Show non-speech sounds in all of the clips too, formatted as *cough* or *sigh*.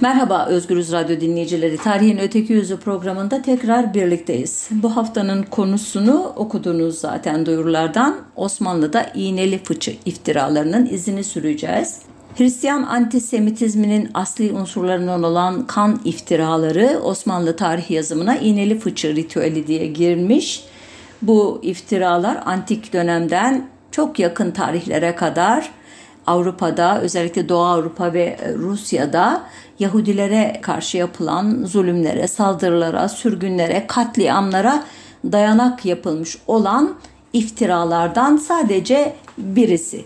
Merhaba Özgürüz Radyo dinleyicileri. Tarihin Öteki Yüzü programında tekrar birlikteyiz. Bu haftanın konusunu okudunuz zaten duyurulardan. Osmanlı'da iğneli fıçı iftiralarının izini süreceğiz. Hristiyan antisemitizminin asli unsurlarından olan kan iftiraları Osmanlı tarih yazımına iğneli fıçı ritüeli diye girmiş. Bu iftiralar antik dönemden çok yakın tarihlere kadar Avrupa'da özellikle Doğu Avrupa ve Rusya'da Yahudilere karşı yapılan zulümlere, saldırılara, sürgünlere, katliamlara dayanak yapılmış olan iftiralardan sadece birisi.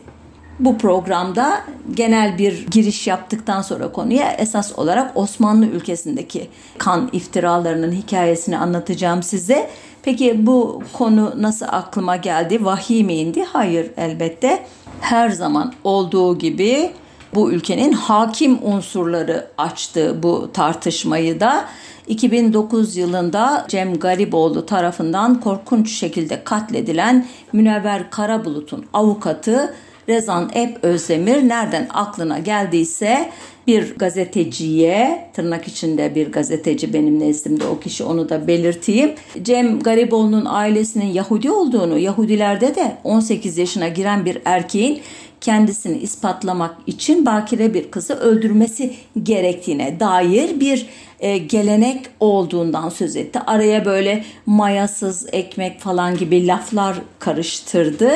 Bu programda genel bir giriş yaptıktan sonra konuya esas olarak Osmanlı ülkesindeki kan iftiralarının hikayesini anlatacağım size. Peki bu konu nasıl aklıma geldi? Vahiy mi indi? Hayır elbette. Her zaman olduğu gibi bu ülkenin hakim unsurları açtı bu tartışmayı da. 2009 yılında Cem Gariboğlu tarafından korkunç şekilde katledilen Münevver Karabulut'un avukatı Rezan Ep Özdemir nereden aklına geldiyse bir gazeteciye, tırnak içinde bir gazeteci benim nezdimde o kişi onu da belirteyim. Cem Gariboğlu'nun ailesinin Yahudi olduğunu, Yahudilerde de 18 yaşına giren bir erkeğin kendisini ispatlamak için bakire bir kızı öldürmesi gerektiğine dair bir e, gelenek olduğundan söz etti. Araya böyle mayasız ekmek falan gibi laflar karıştırdı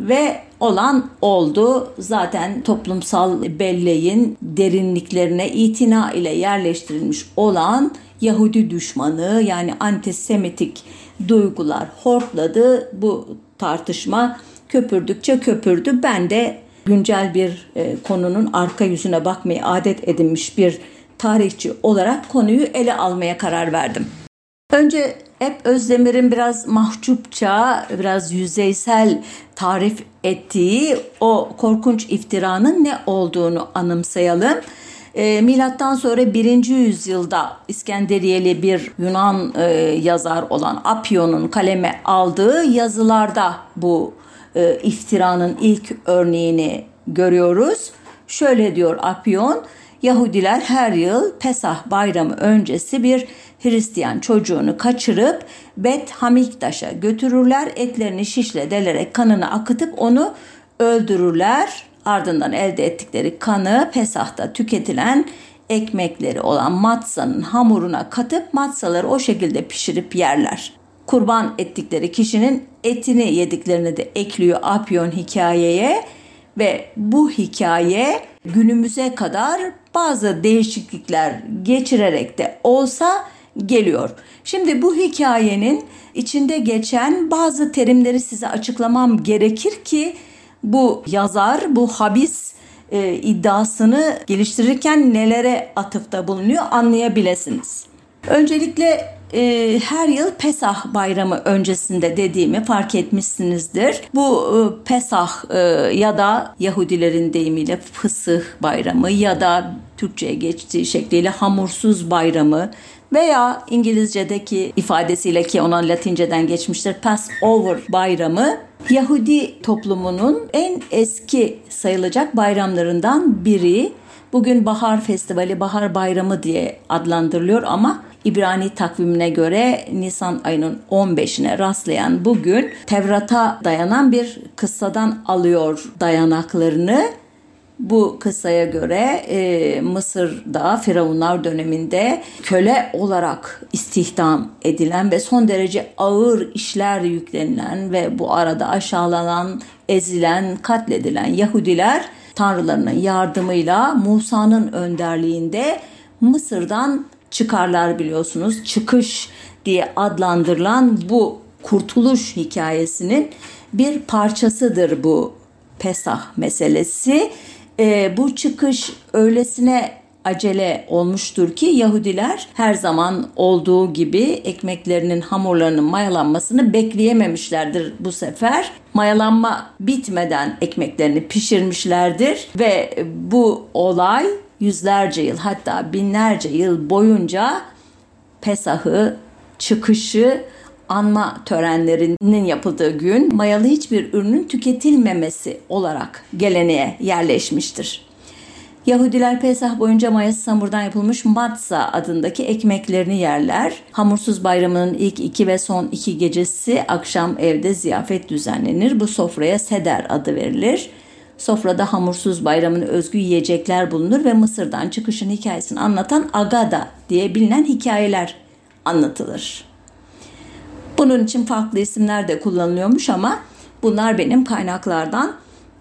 ve olan oldu. Zaten toplumsal belleğin derinliklerine itina ile yerleştirilmiş olan Yahudi düşmanı yani antisemitik duygular hortladı. Bu tartışma köpürdükçe köpürdü. Ben de güncel bir e, konunun arka yüzüne bakmayı adet edinmiş bir tarihçi olarak konuyu ele almaya karar verdim. Önce hep Özdemir'in biraz mahcupça, biraz yüzeysel tarif ettiği o korkunç iftiranın ne olduğunu anımsayalım. E, milattan sonra 1. yüzyılda İskenderiyeli bir Yunan e, yazar olan Apion'un kaleme aldığı yazılarda bu e, iftiranın ilk örneğini görüyoruz. Şöyle diyor Apion, Yahudiler her yıl Pesah bayramı öncesi bir Hristiyan çocuğunu kaçırıp Bet Hamiktaş'a götürürler. Etlerini şişle delerek kanını akıtıp onu öldürürler. Ardından elde ettikleri kanı Pesah'ta tüketilen ekmekleri olan matsanın hamuruna katıp matsaları o şekilde pişirip yerler. Kurban ettikleri kişinin etini yediklerini de ekliyor Apyon hikayeye ve bu hikaye günümüze kadar bazı değişiklikler geçirerek de olsa geliyor. Şimdi bu hikayenin içinde geçen bazı terimleri size açıklamam gerekir ki bu yazar bu habis e, iddiasını geliştirirken nelere atıfta bulunuyor anlayabilirsiniz. Öncelikle e, her yıl Pesah bayramı öncesinde dediğimi fark etmişsinizdir. Bu e, Pesah e, ya da Yahudilerin deyimiyle Fısıh bayramı ya da Türkçe'ye geçtiği şekliyle hamursuz bayramı veya İngilizce'deki ifadesiyle ki ona Latinceden geçmiştir Passover bayramı Yahudi toplumunun en eski sayılacak bayramlarından biri. Bugün Bahar Festivali, Bahar Bayramı diye adlandırılıyor ama İbrani takvimine göre Nisan ayının 15'ine rastlayan bugün Tevrat'a dayanan bir kıssadan alıyor dayanaklarını. Bu kıssaya göre e, Mısır'da Firavunlar döneminde köle olarak istihdam edilen ve son derece ağır işler yüklenilen ve bu arada aşağılanan, ezilen, katledilen Yahudiler tanrılarının yardımıyla Musa'nın önderliğinde Mısır'dan çıkarlar biliyorsunuz. Çıkış diye adlandırılan bu kurtuluş hikayesinin bir parçasıdır bu Pesah meselesi. E, bu çıkış öylesine acele olmuştur ki Yahudiler her zaman olduğu gibi ekmeklerinin hamurlarının mayalanmasını bekleyememişlerdir bu sefer. Mayalanma bitmeden ekmeklerini pişirmişlerdir ve bu olay yüzlerce yıl hatta binlerce yıl boyunca Pesah'ı, çıkışı, anma törenlerinin yapıldığı gün mayalı hiçbir ürünün tüketilmemesi olarak geleneğe yerleşmiştir. Yahudiler Pesah boyunca mayası hamurdan yapılmış matza adındaki ekmeklerini yerler. Hamursuz bayramının ilk iki ve son iki gecesi akşam evde ziyafet düzenlenir. Bu sofraya seder adı verilir. Sofrada hamursuz bayramın özgü yiyecekler bulunur ve Mısır'dan çıkışın hikayesini anlatan Agada diye bilinen hikayeler anlatılır. Bunun için farklı isimler de kullanılıyormuş ama bunlar benim kaynaklardan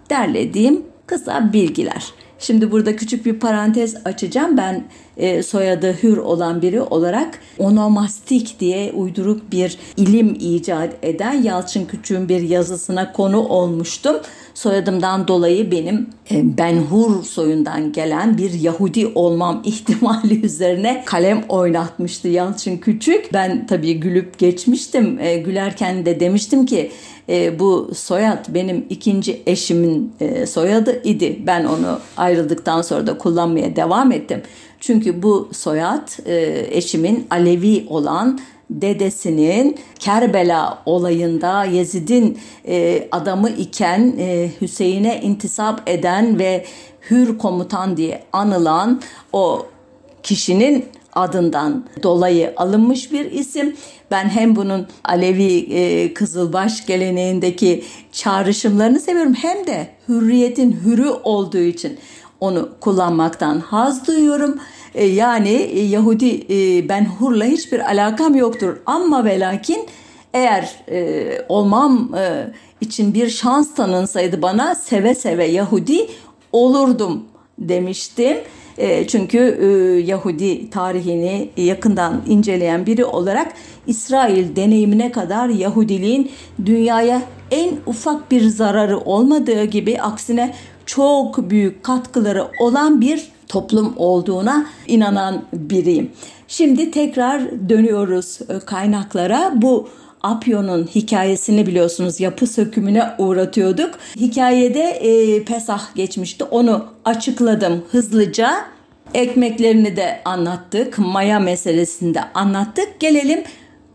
derlediğim kısa bilgiler. Şimdi burada küçük bir parantez açacağım. Ben e, soyadı Hür olan biri olarak onomastik diye uyduruk bir ilim icat eden Yalçın Küçük'ün bir yazısına konu olmuştum. Soyadımdan dolayı benim e, Ben Hur soyundan gelen bir Yahudi olmam *laughs* ihtimali üzerine kalem oynatmıştı Yalçın Küçük. Ben tabii gülüp geçmiştim. E, gülerken de demiştim ki e, bu soyad benim ikinci eşimin e, soyadı idi. Ben onu ayrıldıktan sonra da kullanmaya devam ettim. Çünkü bu soyad e, eşimin Alevi olan dedesinin Kerbela olayında Yezid'in e, adamı iken e, Hüseyin'e intisap eden ve Hür komutan diye anılan o kişinin adından dolayı alınmış bir isim. Ben hem bunun Alevi e, Kızılbaş geleneğindeki çağrışımlarını seviyorum hem de hürriyetin hürü olduğu için onu kullanmaktan haz duyuyorum. E, yani e, Yahudi e, ben hurla hiçbir alakam yoktur ama ve lakin eğer e, olmam e, için bir şans tanınsaydı bana seve seve Yahudi olurdum demiştim. E, çünkü e, Yahudi tarihini yakından inceleyen biri olarak İsrail deneyimine kadar Yahudiliğin dünyaya en ufak bir zararı olmadığı gibi aksine çok büyük katkıları olan bir toplum olduğuna inanan biriyim. Şimdi tekrar dönüyoruz e, kaynaklara. Bu Apyo'nun hikayesini biliyorsunuz yapı sökümüne uğratıyorduk. Hikayede e, Pesah geçmişti. Onu açıkladım hızlıca. Ekmeklerini de anlattık. Maya meselesini de anlattık. Gelelim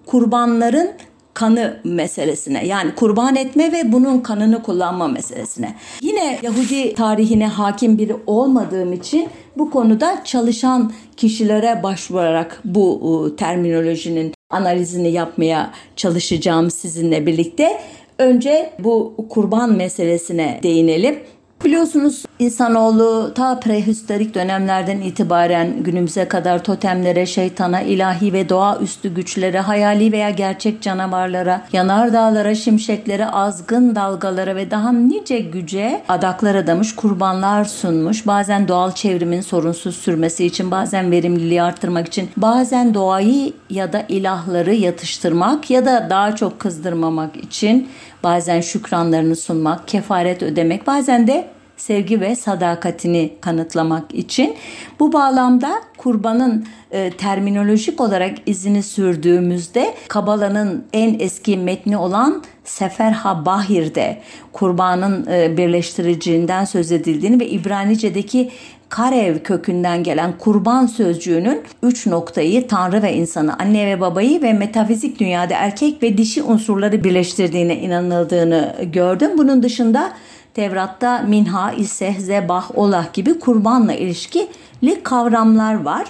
kurbanların kanı meselesine yani kurban etme ve bunun kanını kullanma meselesine. Yine Yahudi tarihine hakim biri olmadığım için bu konuda çalışan kişilere başvurarak bu terminolojinin analizini yapmaya çalışacağım sizinle birlikte. Önce bu kurban meselesine değinelim. Biliyorsunuz insanoğlu ta prehistorik dönemlerden itibaren günümüze kadar totemlere, şeytana, ilahi ve doğaüstü güçlere, hayali veya gerçek canavarlara, yanar dağlara, şimşeklere, azgın dalgalara ve daha nice güce adaklar adamış, kurbanlar sunmuş. Bazen doğal çevrimin sorunsuz sürmesi için, bazen verimliliği arttırmak için, bazen doğayı ya da ilahları yatıştırmak ya da daha çok kızdırmamak için bazen şükranlarını sunmak, kefaret ödemek, bazen de sevgi ve sadakatini kanıtlamak için. Bu bağlamda kurbanın e, terminolojik olarak izini sürdüğümüzde Kabala'nın en eski metni olan Sefer Bahir'de kurbanın e, birleştiriciğinden söz edildiğini ve İbranice'deki Karev kökünden gelen kurban sözcüğünün üç noktayı Tanrı ve insanı, anne ve babayı ve metafizik dünyada erkek ve dişi unsurları birleştirdiğine inanıldığını gördüm. Bunun dışında Tevrat'ta minha, ise, zebah, olah gibi kurbanla ilişkili kavramlar var.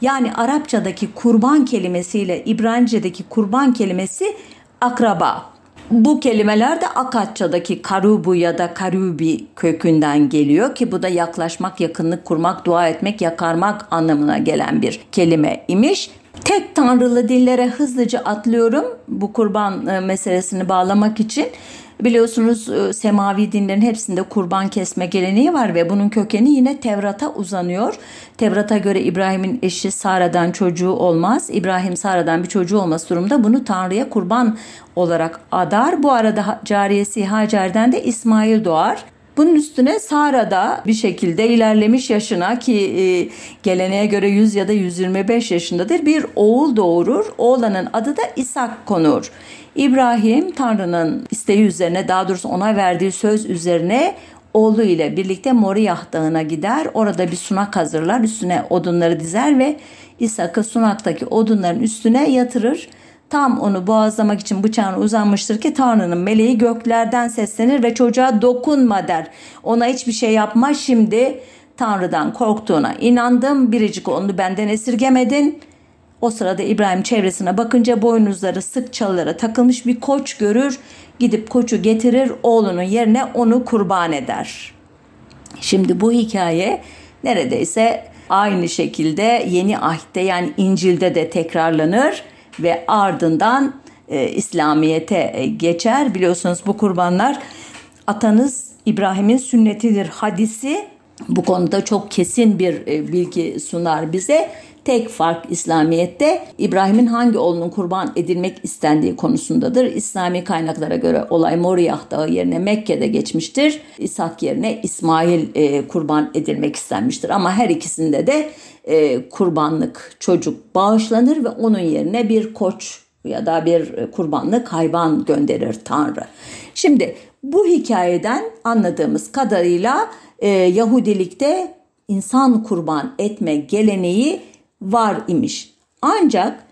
Yani Arapçadaki kurban kelimesiyle İbranice'deki kurban kelimesi akraba. Bu kelimeler de Akatçadaki karubu ya da karubi kökünden geliyor ki bu da yaklaşmak, yakınlık kurmak, dua etmek, yakarmak anlamına gelen bir kelime imiş. Tek tanrılı dillere hızlıca atlıyorum bu kurban e, meselesini bağlamak için. Biliyorsunuz e, semavi dinlerin hepsinde kurban kesme geleneği var ve bunun kökeni yine Tevrat'a uzanıyor. Tevrat'a göre İbrahim'in eşi Sara'dan çocuğu olmaz. İbrahim Sara'dan bir çocuğu olması durumda bunu Tanrı'ya kurban olarak adar. Bu arada cariyesi Hacer'den de İsmail doğar. Bunun üstüne Sara da bir şekilde ilerlemiş yaşına ki e, geleneğe göre 100 ya da 125 yaşındadır bir oğul doğurur. Oğlanın adı da İshak konur. İbrahim Tanrı'nın isteği üzerine daha doğrusu ona verdiği söz üzerine oğlu ile birlikte Moriyah Dağı'na gider. Orada bir sunak hazırlar. Üstüne odunları dizer ve İshak'ı sunaktaki odunların üstüne yatırır. Tam onu boğazlamak için bıçağını uzanmıştır ki Tanrı'nın meleği göklerden seslenir ve çocuğa dokunma der. Ona hiçbir şey yapma şimdi Tanrı'dan korktuğuna inandım. Biricik onu benden esirgemedin. O sırada İbrahim çevresine bakınca boynuzları sık çalılara takılmış bir koç görür. Gidip koçu getirir oğlunun yerine onu kurban eder. Şimdi bu hikaye neredeyse aynı şekilde yeni ahde yani İncil'de de tekrarlanır ve ardından e, İslamiyet'e e, geçer. Biliyorsunuz bu kurbanlar atanız İbrahim'in sünnetidir hadisi bu konuda çok kesin bir e, bilgi sunar bize. Tek fark İslamiyet'te İbrahim'in hangi oğlunun kurban edilmek istendiği konusundadır. İslami kaynaklara göre olay Moriyah Dağı yerine Mekke'de geçmiştir. İshak yerine İsmail e, kurban edilmek istenmiştir. Ama her ikisinde de e, kurbanlık çocuk bağışlanır ve onun yerine bir koç ya da bir kurbanlık hayvan gönderir Tanrı. Şimdi bu hikayeden anladığımız kadarıyla e, Yahudilikte insan kurban etme geleneği var imiş. Ancak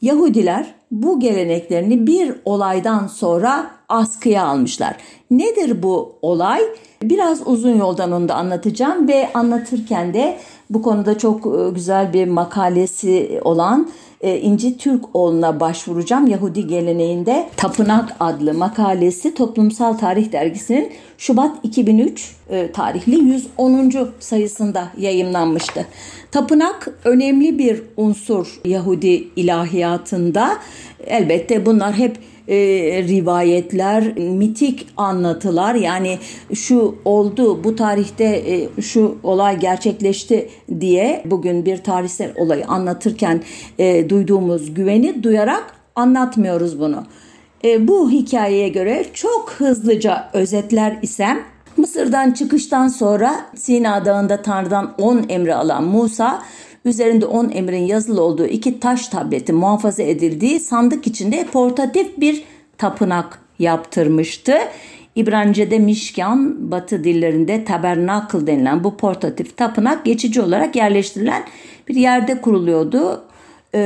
Yahudiler bu geleneklerini bir olaydan sonra askıya almışlar. Nedir bu olay? Biraz uzun yoldan onu da anlatacağım ve anlatırken de bu konuda çok e, güzel bir makalesi olan e, İnci Türkoğlu'na başvuracağım. Yahudi geleneğinde Tapınak adlı makalesi Toplumsal Tarih Dergisi'nin Şubat 2003 e, tarihli 110. sayısında yayımlanmıştı. Tapınak önemli bir unsur Yahudi ilahiyatında. Elbette bunlar hep e, rivayetler, mitik anlatılar yani şu oldu bu tarihte e, şu olay gerçekleşti diye bugün bir tarihsel olayı anlatırken e, duyduğumuz güveni duyarak anlatmıyoruz bunu. E, bu hikayeye göre çok hızlıca özetler isem Mısır'dan çıkıştan sonra Sina Dağı'nda Tanrı'dan 10 emri alan Musa üzerinde 10 emrin yazılı olduğu iki taş tableti muhafaza edildiği sandık içinde portatif bir tapınak yaptırmıştı. İbranice'de Mişkan, Batı dillerinde Tabernakl denilen bu portatif tapınak geçici olarak yerleştirilen bir yerde kuruluyordu. Ee,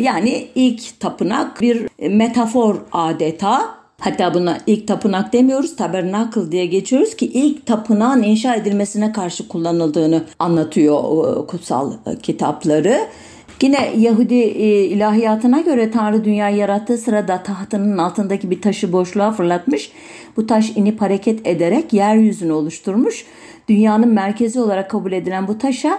yani ilk tapınak bir metafor adeta Hatta buna ilk tapınak demiyoruz, tabernakıl diye geçiyoruz ki ilk tapınağın inşa edilmesine karşı kullanıldığını anlatıyor kutsal kitapları. Yine Yahudi e, ilahiyatına göre Tanrı dünyayı yarattığı sırada tahtının altındaki bir taşı boşluğa fırlatmış. Bu taş inip hareket ederek yeryüzünü oluşturmuş. Dünyanın merkezi olarak kabul edilen bu taşa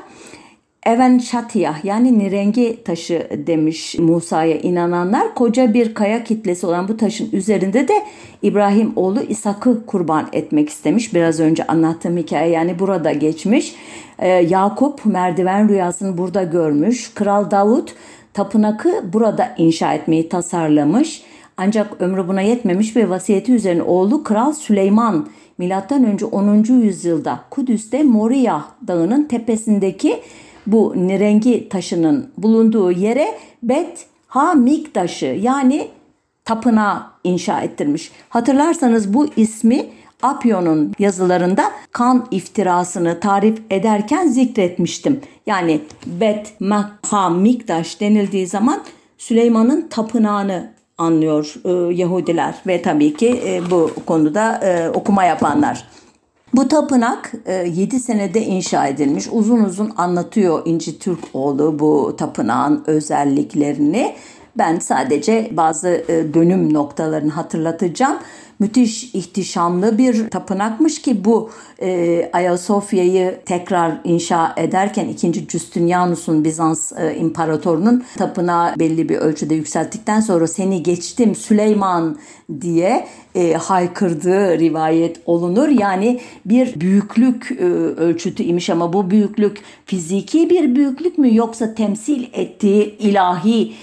Even Şatiyah yani nirengi taşı demiş Musa'ya inananlar. Koca bir kaya kitlesi olan bu taşın üzerinde de İbrahim oğlu İshak'ı kurban etmek istemiş. Biraz önce anlattığım hikaye yani burada geçmiş. Ee, Yakup merdiven rüyasını burada görmüş. Kral Davut tapınakı burada inşa etmeyi tasarlamış. Ancak ömrü buna yetmemiş ve vasiyeti üzerine oğlu Kral Süleyman önce 10. yüzyılda Kudüs'te Moria Dağı'nın tepesindeki bu nirengi taşının bulunduğu yere Bet Hamiktaş'ı yani tapınağı inşa ettirmiş. Hatırlarsanız bu ismi Apion'un yazılarında kan iftirasını tarif ederken zikretmiştim. Yani Bet Hamiktaş denildiği zaman Süleyman'ın tapınağını anlıyor e, Yahudiler ve tabii ki e, bu konuda e, okuma yapanlar. Bu tapınak 7 e, senede inşa edilmiş. Uzun uzun anlatıyor İnci Türkoğlu bu tapınağın özelliklerini. Ben sadece bazı e, dönüm noktalarını hatırlatacağım müthiş ihtişamlı bir tapınakmış ki bu e, Ayasofya'yı tekrar inşa ederken 2. Justinianus'un Bizans e, imparatorunun tapınağı belli bir ölçüde yükselttikten sonra seni geçtim Süleyman diye e, haykırdığı rivayet olunur. Yani bir büyüklük e, ölçütü imiş ama bu büyüklük fiziki bir büyüklük mü yoksa temsil ettiği ilahi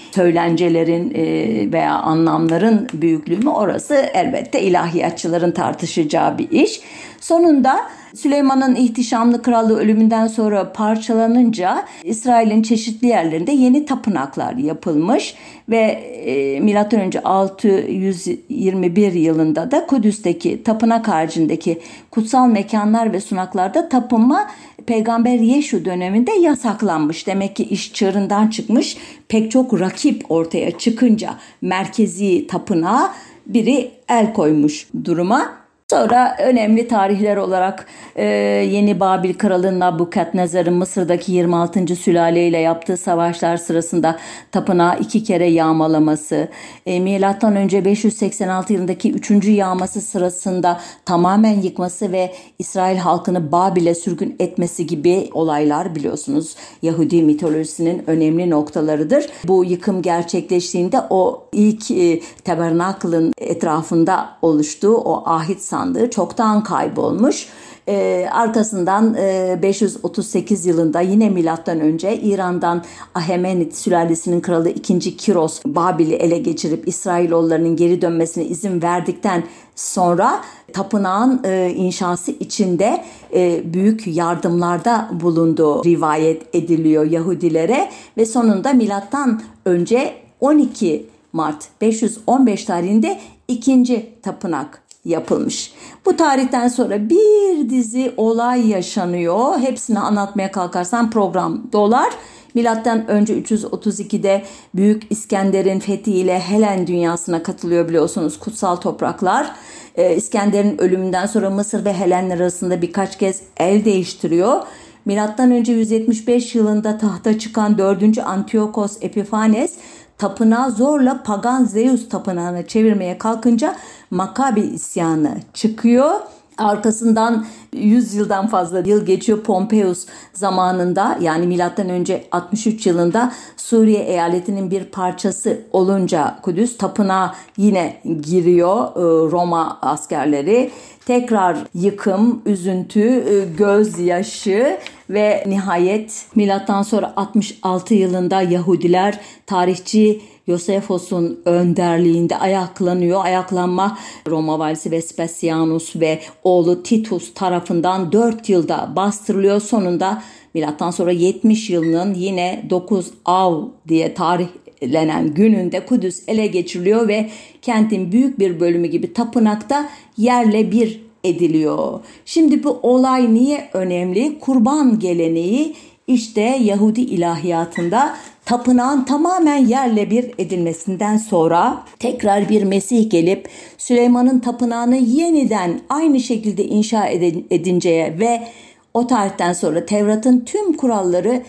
söylencelerin e, veya anlamların büyüklüğü mü orası elbette ilahiyatçıların tartışacağı bir iş. Sonunda Süleyman'ın ihtişamlı krallığı ölümünden sonra parçalanınca İsrail'in çeşitli yerlerinde yeni tapınaklar yapılmış ve e, M.Ö. 621 yılında da Kudüs'teki tapınak haricindeki kutsal mekanlar ve sunaklarda tapınma Peygamber Yeşu döneminde yasaklanmış. Demek ki iş çığırından çıkmış. Pek çok rakip ortaya çıkınca merkezi tapınağa biri el koymuş duruma. Sonra önemli tarihler olarak e, Yeni Babil Kralı Nabukadnezar'ın Mısır'daki 26. sülaleyle yaptığı savaşlar sırasında tapınağı iki kere yağmalaması, e, milattan önce 586 yılındaki 3. yağması sırasında tamamen yıkması ve İsrail halkını Babil'e sürgün etmesi gibi olaylar biliyorsunuz Yahudi mitolojisinin önemli noktalarıdır. Bu yıkım gerçekleştiğinde o ilk e, tabernakılın etrafında oluştuğu o ahit sandığı çoktan kaybolmuş. Ee, arkasından e, 538 yılında yine milattan önce İran'dan Ahemenid sülalesinin kralı 2. Kiros Babil'i ele geçirip İsrailoğullarının geri dönmesine izin verdikten sonra tapınağın e, inşası içinde e, büyük yardımlarda bulunduğu rivayet ediliyor Yahudilere ve sonunda milattan önce 12 Mart 515 tarihinde ikinci tapınak yapılmış. Bu tarihten sonra bir dizi olay yaşanıyor. Hepsini anlatmaya kalkarsan program dolar. Milattan önce 332'de Büyük İskender'in fethiyle Helen dünyasına katılıyor biliyorsunuz kutsal topraklar. Ee, İskender'in ölümünden sonra Mısır ve Helenler arasında birkaç kez el değiştiriyor. Milattan önce 175 yılında tahta çıkan 4. Antiochos Epifanes tapınağı zorla pagan Zeus tapınağına çevirmeye kalkınca Makabi isyanı çıkıyor. Arkasından 100 yıldan fazla yıl geçiyor Pompeius zamanında yani milattan önce 63 yılında Suriye eyaletinin bir parçası olunca Kudüs tapınağa yine giriyor e, Roma askerleri. Tekrar yıkım, üzüntü, e, gözyaşı ve nihayet milattan sonra 66 yılında Yahudiler tarihçi Yosefos'un önderliğinde ayaklanıyor. Ayaklanma Roma valisi Vespasianus ve oğlu Titus tarafından 4 yılda bastırılıyor. Sonunda milattan sonra 70 yılının yine 9 Av diye tarihlenen gününde Kudüs ele geçiriliyor ve kentin büyük bir bölümü gibi tapınakta yerle bir ediliyor. Şimdi bu olay niye önemli? Kurban geleneği işte Yahudi ilahiyatında tapınağın tamamen yerle bir edilmesinden sonra tekrar bir Mesih gelip Süleyman'ın tapınağını yeniden aynı şekilde inşa edinceye ve o tarihten sonra Tevrat'ın tüm kuralları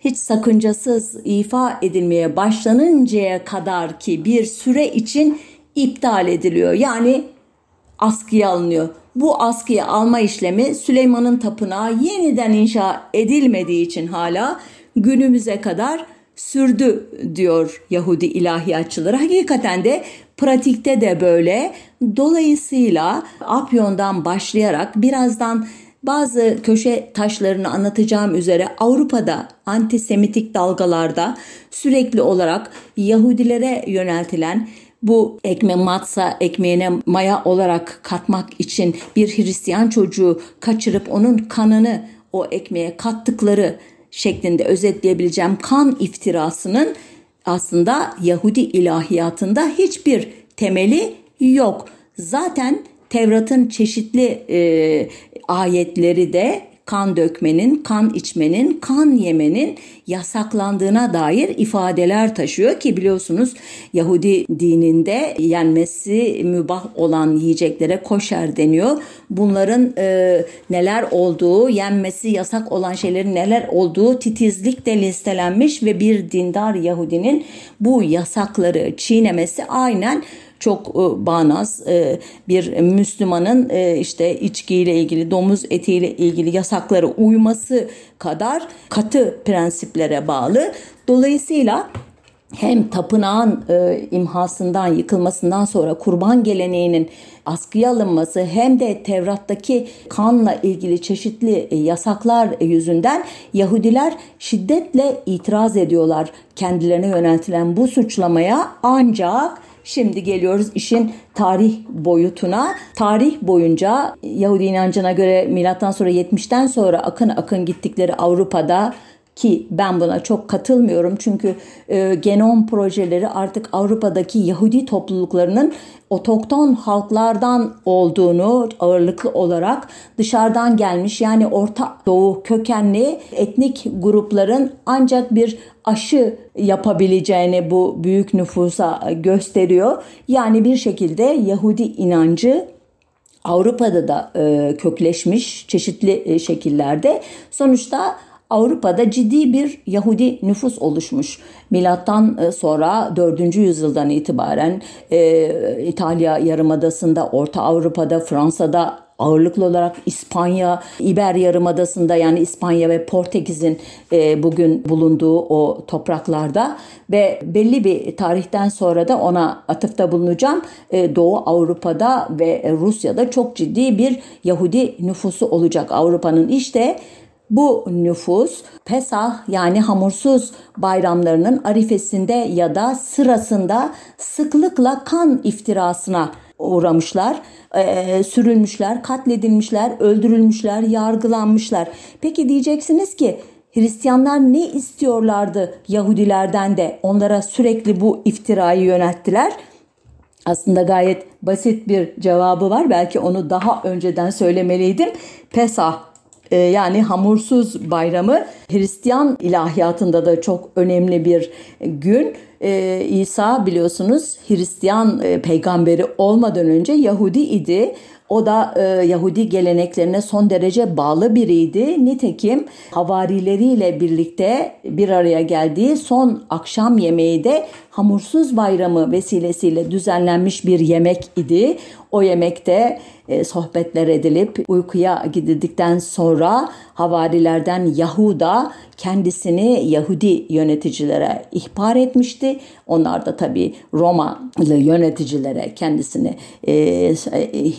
hiç sakıncasız ifa edilmeye başlanıncaya kadar ki bir süre için iptal ediliyor. Yani askıya alınıyor. Bu askıya alma işlemi Süleyman'ın tapınağı yeniden inşa edilmediği için hala günümüze kadar sürdü diyor Yahudi ilahiyatçıları. Hakikaten de pratikte de böyle. Dolayısıyla Apyon'dan başlayarak birazdan bazı köşe taşlarını anlatacağım üzere Avrupa'da antisemitik dalgalarda sürekli olarak Yahudilere yöneltilen bu ekme matsa ekmeğine maya olarak katmak için bir Hristiyan çocuğu kaçırıp onun kanını o ekmeğe kattıkları şeklinde özetleyebileceğim kan iftirasının aslında Yahudi ilahiyatında hiçbir temeli yok. Zaten Tevrat'ın çeşitli e, ayetleri de kan dökmenin, kan içmenin, kan yemenin yasaklandığına dair ifadeler taşıyor ki biliyorsunuz Yahudi dininde yenmesi mübah olan yiyeceklere koşer deniyor. Bunların e, neler olduğu, yenmesi yasak olan şeylerin neler olduğu titizlikle listelenmiş ve bir dindar Yahudinin bu yasakları çiğnemesi aynen çok e, bağnaz e, bir Müslümanın e, işte içkiyle ilgili, domuz etiyle ilgili yasaklara uyması kadar katı prensiplere bağlı. Dolayısıyla hem tapınağın e, imhasından, yıkılmasından sonra kurban geleneğinin askıya alınması hem de Tevrat'taki kanla ilgili çeşitli yasaklar yüzünden Yahudiler şiddetle itiraz ediyorlar kendilerine yöneltilen bu suçlamaya ancak Şimdi geliyoruz işin tarih boyutuna. Tarih boyunca Yahudi inancına göre milattan sonra 70'ten sonra akın akın gittikleri Avrupa'da ki ben buna çok katılmıyorum çünkü e, genom projeleri artık Avrupa'daki Yahudi topluluklarının otokton halklardan olduğunu ağırlıklı olarak dışarıdan gelmiş yani Orta Doğu kökenli etnik grupların ancak bir aşı yapabileceğini bu büyük nüfusa gösteriyor. Yani bir şekilde Yahudi inancı Avrupa'da da e, kökleşmiş çeşitli e, şekillerde. Sonuçta Avrupa'da ciddi bir Yahudi nüfus oluşmuş. Milattan e, sonra 4. yüzyıldan itibaren e, İtalya Yarımadası'nda, Orta Avrupa'da, Fransa'da ağırlıklı olarak İspanya, İber Yarımadası'nda yani İspanya ve Portekiz'in e, bugün bulunduğu o topraklarda ve belli bir tarihten sonra da ona atıfta bulunacağım. E, Doğu Avrupa'da ve Rusya'da çok ciddi bir Yahudi nüfusu olacak Avrupa'nın. işte bu nüfus Pesah yani hamursuz bayramlarının arifesinde ya da sırasında sıklıkla kan iftirasına uğramışlar, e, sürülmüşler, katledilmişler, öldürülmüşler, yargılanmışlar. Peki diyeceksiniz ki Hristiyanlar ne istiyorlardı Yahudilerden de onlara sürekli bu iftirayı yönelttiler? Aslında gayet basit bir cevabı var. Belki onu daha önceden söylemeliydim. Pesah ee, yani hamursuz bayramı Hristiyan ilahiyatında da çok önemli bir gün. Ee, İsa biliyorsunuz Hristiyan e, peygamberi olmadan önce Yahudi idi. O da e, Yahudi geleneklerine son derece bağlı biriydi. Nitekim havarileriyle birlikte bir araya geldiği son akşam yemeği de hamursuz bayramı vesilesiyle düzenlenmiş bir yemek idi. O yemekte e, sohbetler edilip uykuya gidildikten sonra havarilerden Yahuda kendisini Yahudi yöneticilere ihbar etmişti. Onlar da tabi Romalı yöneticilere kendisini e,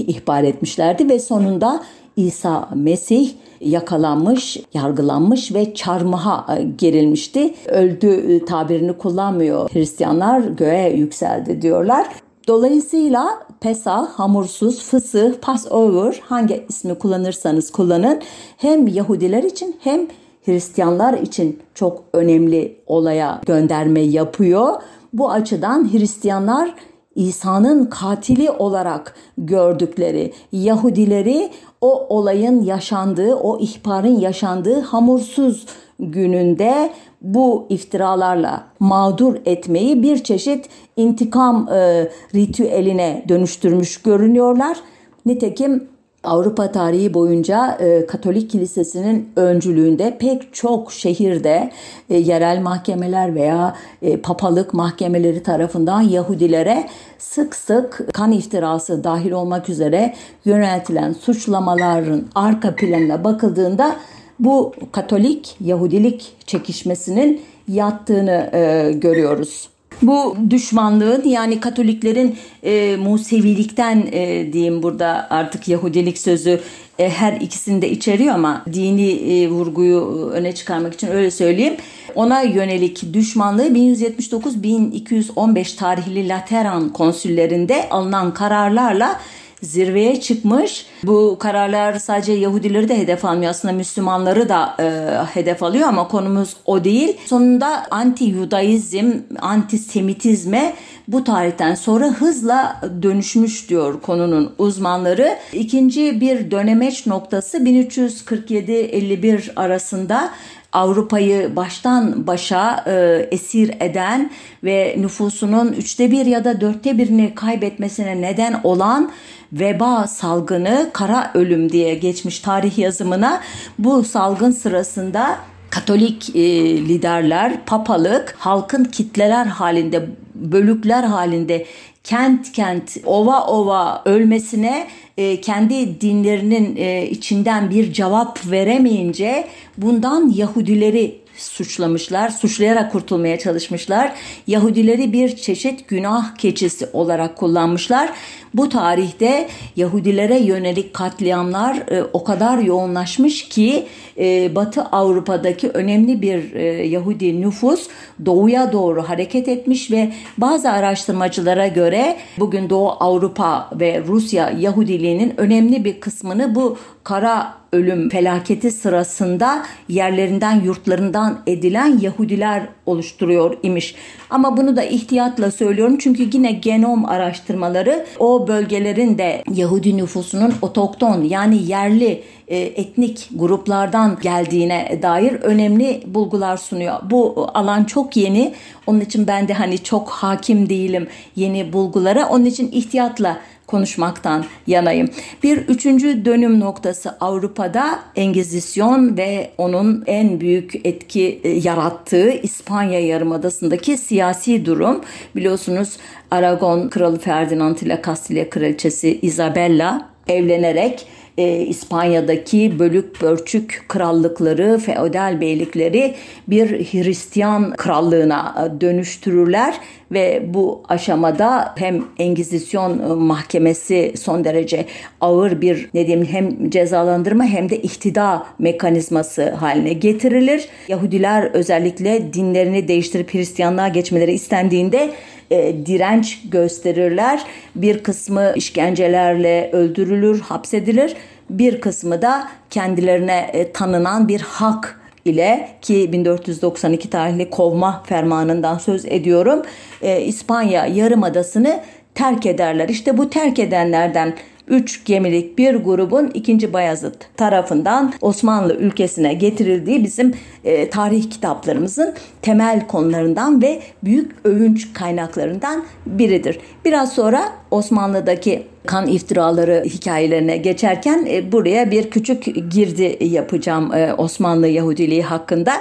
ihbar etmişlerdi ve sonunda İsa Mesih yakalanmış, yargılanmış ve çarmıha e, gerilmişti. Öldü e, tabirini kullanmıyor. Hristiyanlar göğe yükseldi diyorlar. Dolayısıyla Pesah, hamursuz, fısıh, Passover hangi ismi kullanırsanız kullanın hem Yahudiler için hem Hristiyanlar için çok önemli olaya gönderme yapıyor. Bu açıdan Hristiyanlar İsa'nın katili olarak gördükleri Yahudileri o olayın yaşandığı, o ihbarın yaşandığı hamursuz gününde bu iftiralarla mağdur etmeyi bir çeşit intikam e, ritüeline dönüştürmüş görünüyorlar. Nitekim Avrupa tarihi boyunca e, Katolik Kilisesi'nin öncülüğünde pek çok şehirde e, yerel mahkemeler veya e, papalık mahkemeleri tarafından Yahudilere sık sık kan iftirası dahil olmak üzere yöneltilen suçlamaların arka planına bakıldığında bu Katolik Yahudilik çekişmesinin yattığını e, görüyoruz. Bu düşmanlığın yani Katoliklerin e, Musevilikten e, diyeyim burada artık Yahudilik sözü e, her ikisini de içeriyor ama dini e, vurguyu öne çıkarmak için öyle söyleyeyim. Ona yönelik düşmanlığı 1179-1215 tarihli Lateran konsüllerinde alınan kararlarla zirveye çıkmış. Bu kararlar sadece Yahudileri de hedef almıyor aslında Müslümanları da e, hedef alıyor ama konumuz o değil. Sonunda anti-Yudaizm, antisemitizme bu tarihten sonra hızla dönüşmüş diyor konunun uzmanları. İkinci bir dönemeç noktası 1347-51 arasında Avrupa'yı baştan başa e, esir eden ve nüfusunun üçte bir ya da dörtte birini kaybetmesine neden olan veba salgını kara ölüm diye geçmiş tarih yazımına bu salgın sırasında Katolik e, liderler, papalık halkın kitleler halinde, bölükler halinde kent kent, ova ova ölmesine e, kendi dinlerinin e, içinden bir cevap veremeyince bundan Yahudileri suçlamışlar, suçlayarak kurtulmaya çalışmışlar. Yahudileri bir çeşit günah keçisi olarak kullanmışlar. Bu tarihte Yahudilere yönelik katliamlar e, o kadar yoğunlaşmış ki e, Batı Avrupa'daki önemli bir e, Yahudi nüfus doğuya doğru hareket etmiş ve bazı araştırmacılara göre bugün Doğu Avrupa ve Rusya Yahudiliğinin önemli bir kısmını bu kara ölüm felaketi sırasında yerlerinden yurtlarından edilen Yahudiler oluşturuyor imiş. Ama bunu da ihtiyatla söylüyorum çünkü yine genom araştırmaları o bölgelerin de Yahudi nüfusunun otokton yani yerli e, etnik gruplardan geldiğine dair önemli bulgular sunuyor. Bu alan çok yeni. Onun için ben de hani çok hakim değilim yeni bulgulara. Onun için ihtiyatla konuşmaktan yanayım. Bir üçüncü dönüm noktası Avrupa'da Engizisyon ve onun en büyük etki e, yarattığı İspanya Yarımadası'ndaki siyasi durum. Biliyorsunuz Aragon Kralı Ferdinand ile Kastilya Kraliçesi Isabella evlenerek e, İspanya'daki bölük bölçük krallıkları, feodal beylikleri bir Hristiyan krallığına e, dönüştürürler ve bu aşamada hem Engizisyon e, mahkemesi son derece ağır bir ne diyeyim hem cezalandırma hem de ihtida mekanizması haline getirilir. Yahudiler özellikle dinlerini değiştirip Hristiyanlığa geçmeleri istendiğinde e, direnç gösterirler. Bir kısmı işkencelerle öldürülür, hapsedilir. Bir kısmı da kendilerine e, tanınan bir hak ile ki 1492 tarihli kovma fermanından söz ediyorum. E, İspanya yarımadasını terk ederler. İşte bu terk edenlerden 3 gemilik bir grubun 2. Bayezid tarafından Osmanlı ülkesine getirildiği bizim e, tarih kitaplarımızın temel konularından ve büyük övünç kaynaklarından biridir. Biraz sonra Osmanlı'daki kan iftiraları hikayelerine geçerken e, buraya bir küçük girdi yapacağım e, Osmanlı Yahudiliği hakkında.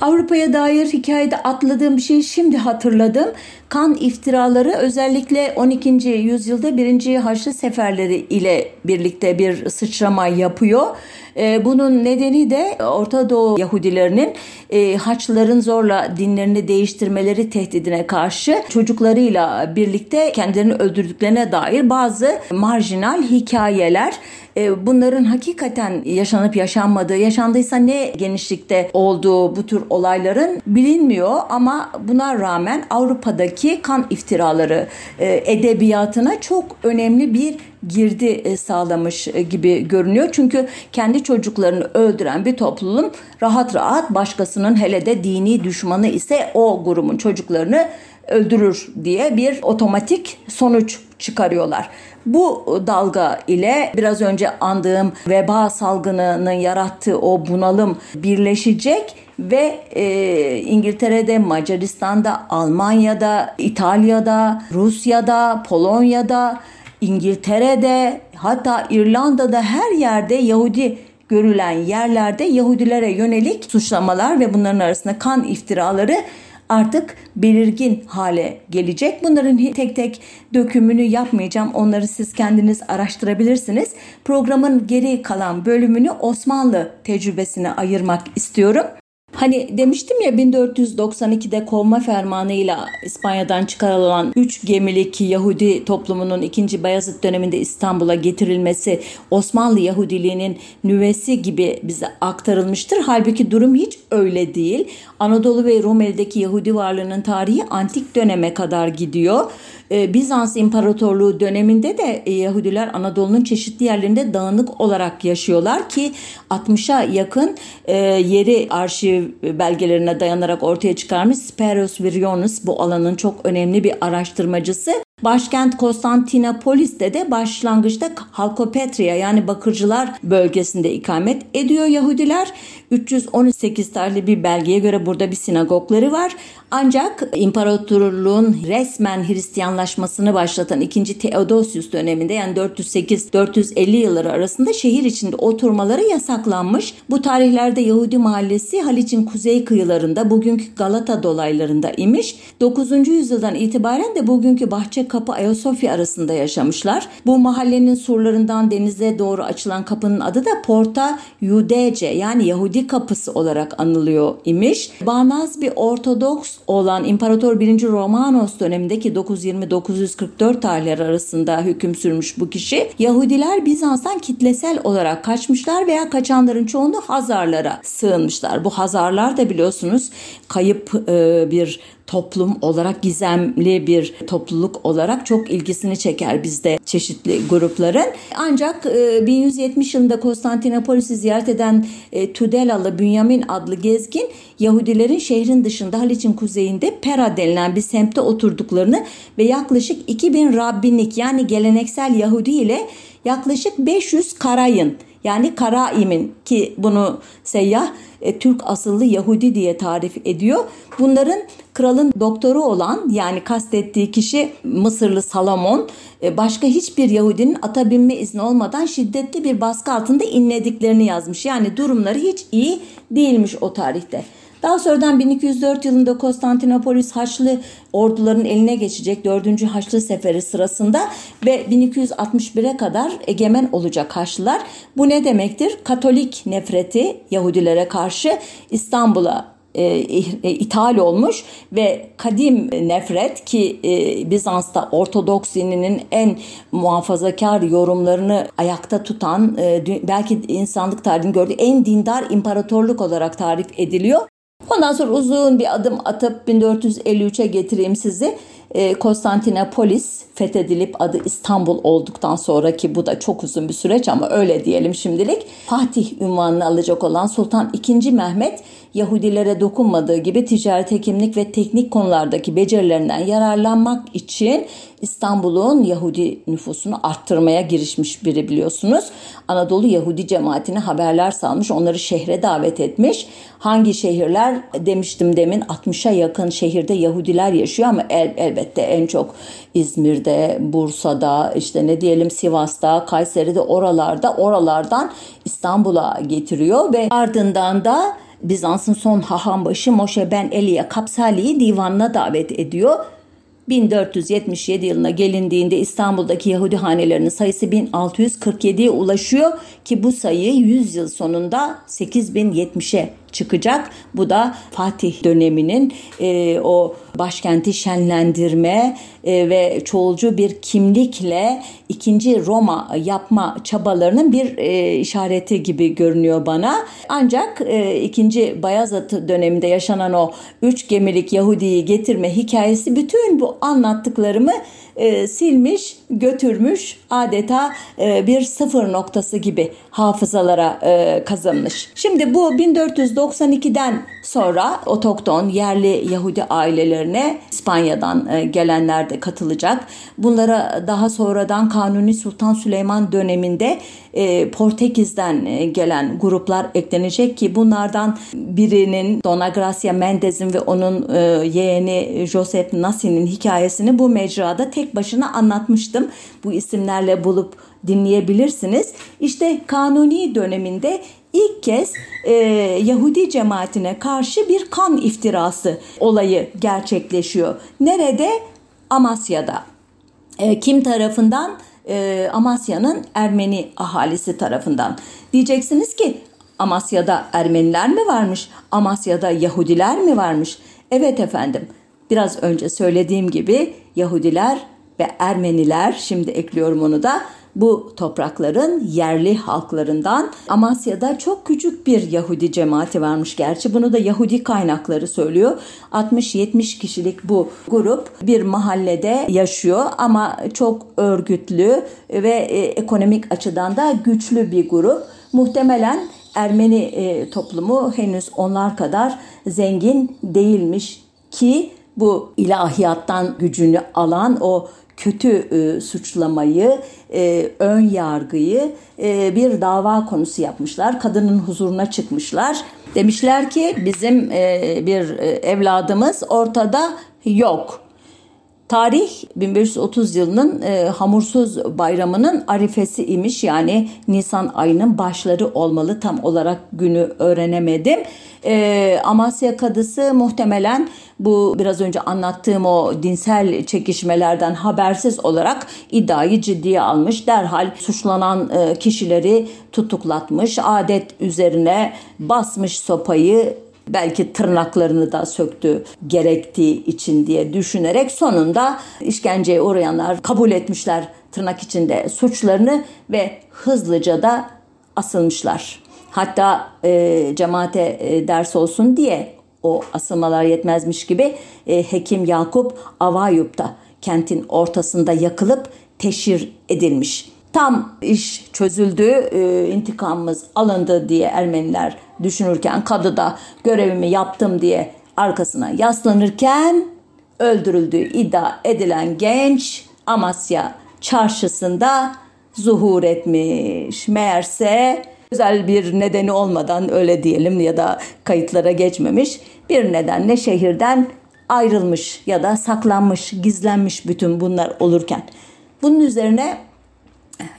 Avrupa'ya dair hikayede atladığım bir şeyi şimdi hatırladım. Kan iftiraları özellikle 12. yüzyılda 1. Haçlı seferleri ile birlikte bir sıçrama yapıyor. Ee, bunun nedeni de Orta Doğu Yahudilerinin e, Haçlıların zorla dinlerini değiştirmeleri tehdidine karşı çocuklarıyla birlikte kendilerini öldürdüklerine dair bazı marjinal hikayeler e, bunların hakikaten yaşanıp yaşanmadığı, yaşandıysa ne genişlikte olduğu bu tür olayların bilinmiyor ama buna rağmen Avrupa'daki kan iftiraları e, edebiyatına çok önemli bir girdi e, sağlamış gibi görünüyor. Çünkü kendi çocuklarını öldüren bir toplum rahat rahat başkasının hele de dini düşmanı ise o grubun çocuklarını öldürür diye bir otomatik sonuç çıkarıyorlar. Bu dalga ile biraz önce andığım veba salgınının yarattığı o bunalım birleşecek ve e, İngiltere'de, Macaristan'da, Almanya'da, İtalya'da, Rusya'da, Polonya'da, İngiltere'de hatta İrlanda'da her yerde Yahudi görülen yerlerde Yahudilere yönelik suçlamalar ve bunların arasında kan iftiraları artık belirgin hale gelecek. Bunların tek tek dökümünü yapmayacağım. Onları siz kendiniz araştırabilirsiniz. Programın geri kalan bölümünü Osmanlı tecrübesine ayırmak istiyorum. Hani demiştim ya 1492'de kovma fermanıyla İspanya'dan çıkarılan 3 gemilik Yahudi toplumunun 2. Bayezid döneminde İstanbul'a getirilmesi Osmanlı Yahudiliğinin nüvesi gibi bize aktarılmıştır. Halbuki durum hiç öyle değil. Anadolu ve Rumeli'deki Yahudi varlığının tarihi antik döneme kadar gidiyor. Ee, Bizans İmparatorluğu döneminde de e, Yahudiler Anadolu'nun çeşitli yerlerinde dağınık olarak yaşıyorlar ki 60'a yakın e, yeri arşiv belgelerine dayanarak ortaya çıkarmış Speros Virionus bu alanın çok önemli bir araştırmacısı. Başkent Konstantinopolis'te de başlangıçta Halkopetria yani Bakırcılar bölgesinde ikamet ediyor Yahudiler. 318 tarihli bir belgeye göre burada bir sinagogları var. Ancak imparatorluğun resmen Hristiyanlaşmasını başlatan 2. Theodosius döneminde yani 408-450 yılları arasında şehir içinde oturmaları yasaklanmış. Bu tarihlerde Yahudi mahallesi Haliç'in kuzey kıyılarında bugünkü Galata dolaylarında imiş. 9. yüzyıldan itibaren de bugünkü Bahçe Kapı Ayasofya arasında yaşamışlar. Bu mahallenin surlarından denize doğru açılan kapının adı da Porta Judece yani Yahudi kapısı olarak anılıyor imiş. Bağnaz bir Ortodoks olan İmparator 1. Romanos dönemindeki 920-944 tarihleri arasında hüküm sürmüş bu kişi. Yahudiler Bizans'tan kitlesel olarak kaçmışlar veya kaçanların çoğunu Hazarlara sığınmışlar. Bu Hazarlar da biliyorsunuz kayıp e, bir toplum olarak gizemli bir topluluk olarak çok ilgisini çeker bizde çeşitli grupların. Ancak 1170 e, yılında Konstantinopolis'i ziyaret eden e, Tudelalı Bünyamin adlı gezgin Yahudilerin şehrin dışında Haliç'in kuzeyinde Pera denilen bir semtte oturduklarını ve yaklaşık 2000 rabbinlik yani geleneksel Yahudi ile yaklaşık 500 karayın yani Karaim'in ki bunu seyyah e, Türk asıllı Yahudi diye tarif ediyor. Bunların kralın doktoru olan yani kastettiği kişi Mısırlı Salomon e, başka hiçbir Yahudinin ata binme izni olmadan şiddetli bir baskı altında inlediklerini yazmış. Yani durumları hiç iyi değilmiş o tarihte. Daha sonradan 1204 yılında Konstantinopolis Haçlı orduların eline geçecek 4. Haçlı Seferi sırasında ve 1261'e kadar egemen olacak Haçlılar. Bu ne demektir? Katolik nefreti Yahudilere karşı İstanbul'a e, e, ithal olmuş ve kadim nefret ki e, Bizans'ta Ortodoks dininin en muhafazakar yorumlarını ayakta tutan e, belki insanlık tarihini gördüğü en dindar imparatorluk olarak tarif ediliyor. Ondan sonra uzun bir adım atıp 1453'e getireyim sizi. E, Konstantinopolis fethedilip adı İstanbul olduktan sonra ki bu da çok uzun bir süreç ama öyle diyelim şimdilik. Fatih ünvanını alacak olan Sultan II. Mehmet Yahudilere dokunmadığı gibi ticaret, hekimlik ve teknik konulardaki becerilerinden yararlanmak için İstanbul'un Yahudi nüfusunu arttırmaya girişmiş biri biliyorsunuz. Anadolu Yahudi cemaatine haberler salmış, onları şehre davet etmiş. Hangi şehirler demiştim demin 60'a yakın şehirde Yahudiler yaşıyor ama el, elbette en çok İzmir'de, Bursa'da, işte ne diyelim Sivas'ta, Kayseri'de oralarda, oralardan İstanbul'a getiriyor ve ardından da Bizans'ın son hahambaşı Moşe Ben Eliye Kapsali'yi divanına davet ediyor. 1477 yılına gelindiğinde İstanbul'daki Yahudi hanelerinin sayısı 1647'ye ulaşıyor ki bu sayı 100 yıl sonunda 8070'e çıkacak. Bu da Fatih döneminin e, o başkenti şenlendirme e, ve çoğulcu bir kimlikle ikinci Roma yapma çabalarının bir e, işareti gibi görünüyor bana. Ancak e, ikinci Bayazıt döneminde yaşanan o üç gemilik Yahudi'yi getirme hikayesi bütün bu anlattıklarımı silmiş, götürmüş adeta bir sıfır noktası gibi hafızalara kazanmış. Şimdi bu 1492'den sonra otokton yerli Yahudi ailelerine İspanya'dan e, gelenler de katılacak. Bunlara daha sonradan Kanuni Sultan Süleyman döneminde e, Portekiz'den e, gelen gruplar eklenecek ki bunlardan birinin Dona Gracia Mendez'in ve onun yeğeni Josep Nasi'nin hikayesini bu mecrada tek başına anlatmıştım. Bu isimlerle bulup dinleyebilirsiniz. İşte Kanuni döneminde ilk kez e, Yahudi cemaatine karşı bir kan iftirası olayı gerçekleşiyor. Nerede? Amasya'da. E, kim tarafından? e, Amasya'nın Ermeni ahalisi tarafından. Diyeceksiniz ki Amasya'da Ermeniler mi varmış? Amasya'da Yahudiler mi varmış? Evet efendim. Biraz önce söylediğim gibi Yahudiler ve Ermeniler şimdi ekliyorum onu da bu toprakların yerli halklarından Amasya'da çok küçük bir Yahudi cemaati varmış gerçi. Bunu da Yahudi kaynakları söylüyor. 60-70 kişilik bu grup bir mahallede yaşıyor ama çok örgütlü ve e, ekonomik açıdan da güçlü bir grup. Muhtemelen Ermeni e, toplumu henüz onlar kadar zengin değilmiş ki bu ilahiyattan gücünü alan o kötü e, suçlamayı, e, ön yargıyı e, bir dava konusu yapmışlar. Kadının huzuruna çıkmışlar. Demişler ki bizim e, bir e, evladımız ortada yok. Tarih 1530 yılının e, Hamursuz Bayramı'nın arifesi imiş yani Nisan ayının başları olmalı tam olarak günü öğrenemedim. E, Amasya Kadısı muhtemelen bu biraz önce anlattığım o dinsel çekişmelerden habersiz olarak iddiayı ciddiye almış. Derhal suçlanan e, kişileri tutuklatmış, adet üzerine basmış sopayı belki tırnaklarını da söktü gerektiği için diye düşünerek sonunda işkenceye uğrayanlar kabul etmişler tırnak içinde suçlarını ve hızlıca da asılmışlar. Hatta e, cemaate e, ders olsun diye o asılmalar yetmezmiş gibi e, Hekim Yakup Avayup da kentin ortasında yakılıp teşhir edilmiş. Tam iş çözüldü, e, intikamımız alındı diye Ermeniler düşünürken kadı da görevimi yaptım diye arkasına yaslanırken öldürüldüğü iddia edilen genç Amasya çarşısında zuhur etmiş. Meğerse özel bir nedeni olmadan öyle diyelim ya da kayıtlara geçmemiş bir nedenle şehirden ayrılmış ya da saklanmış, gizlenmiş bütün bunlar olurken. Bunun üzerine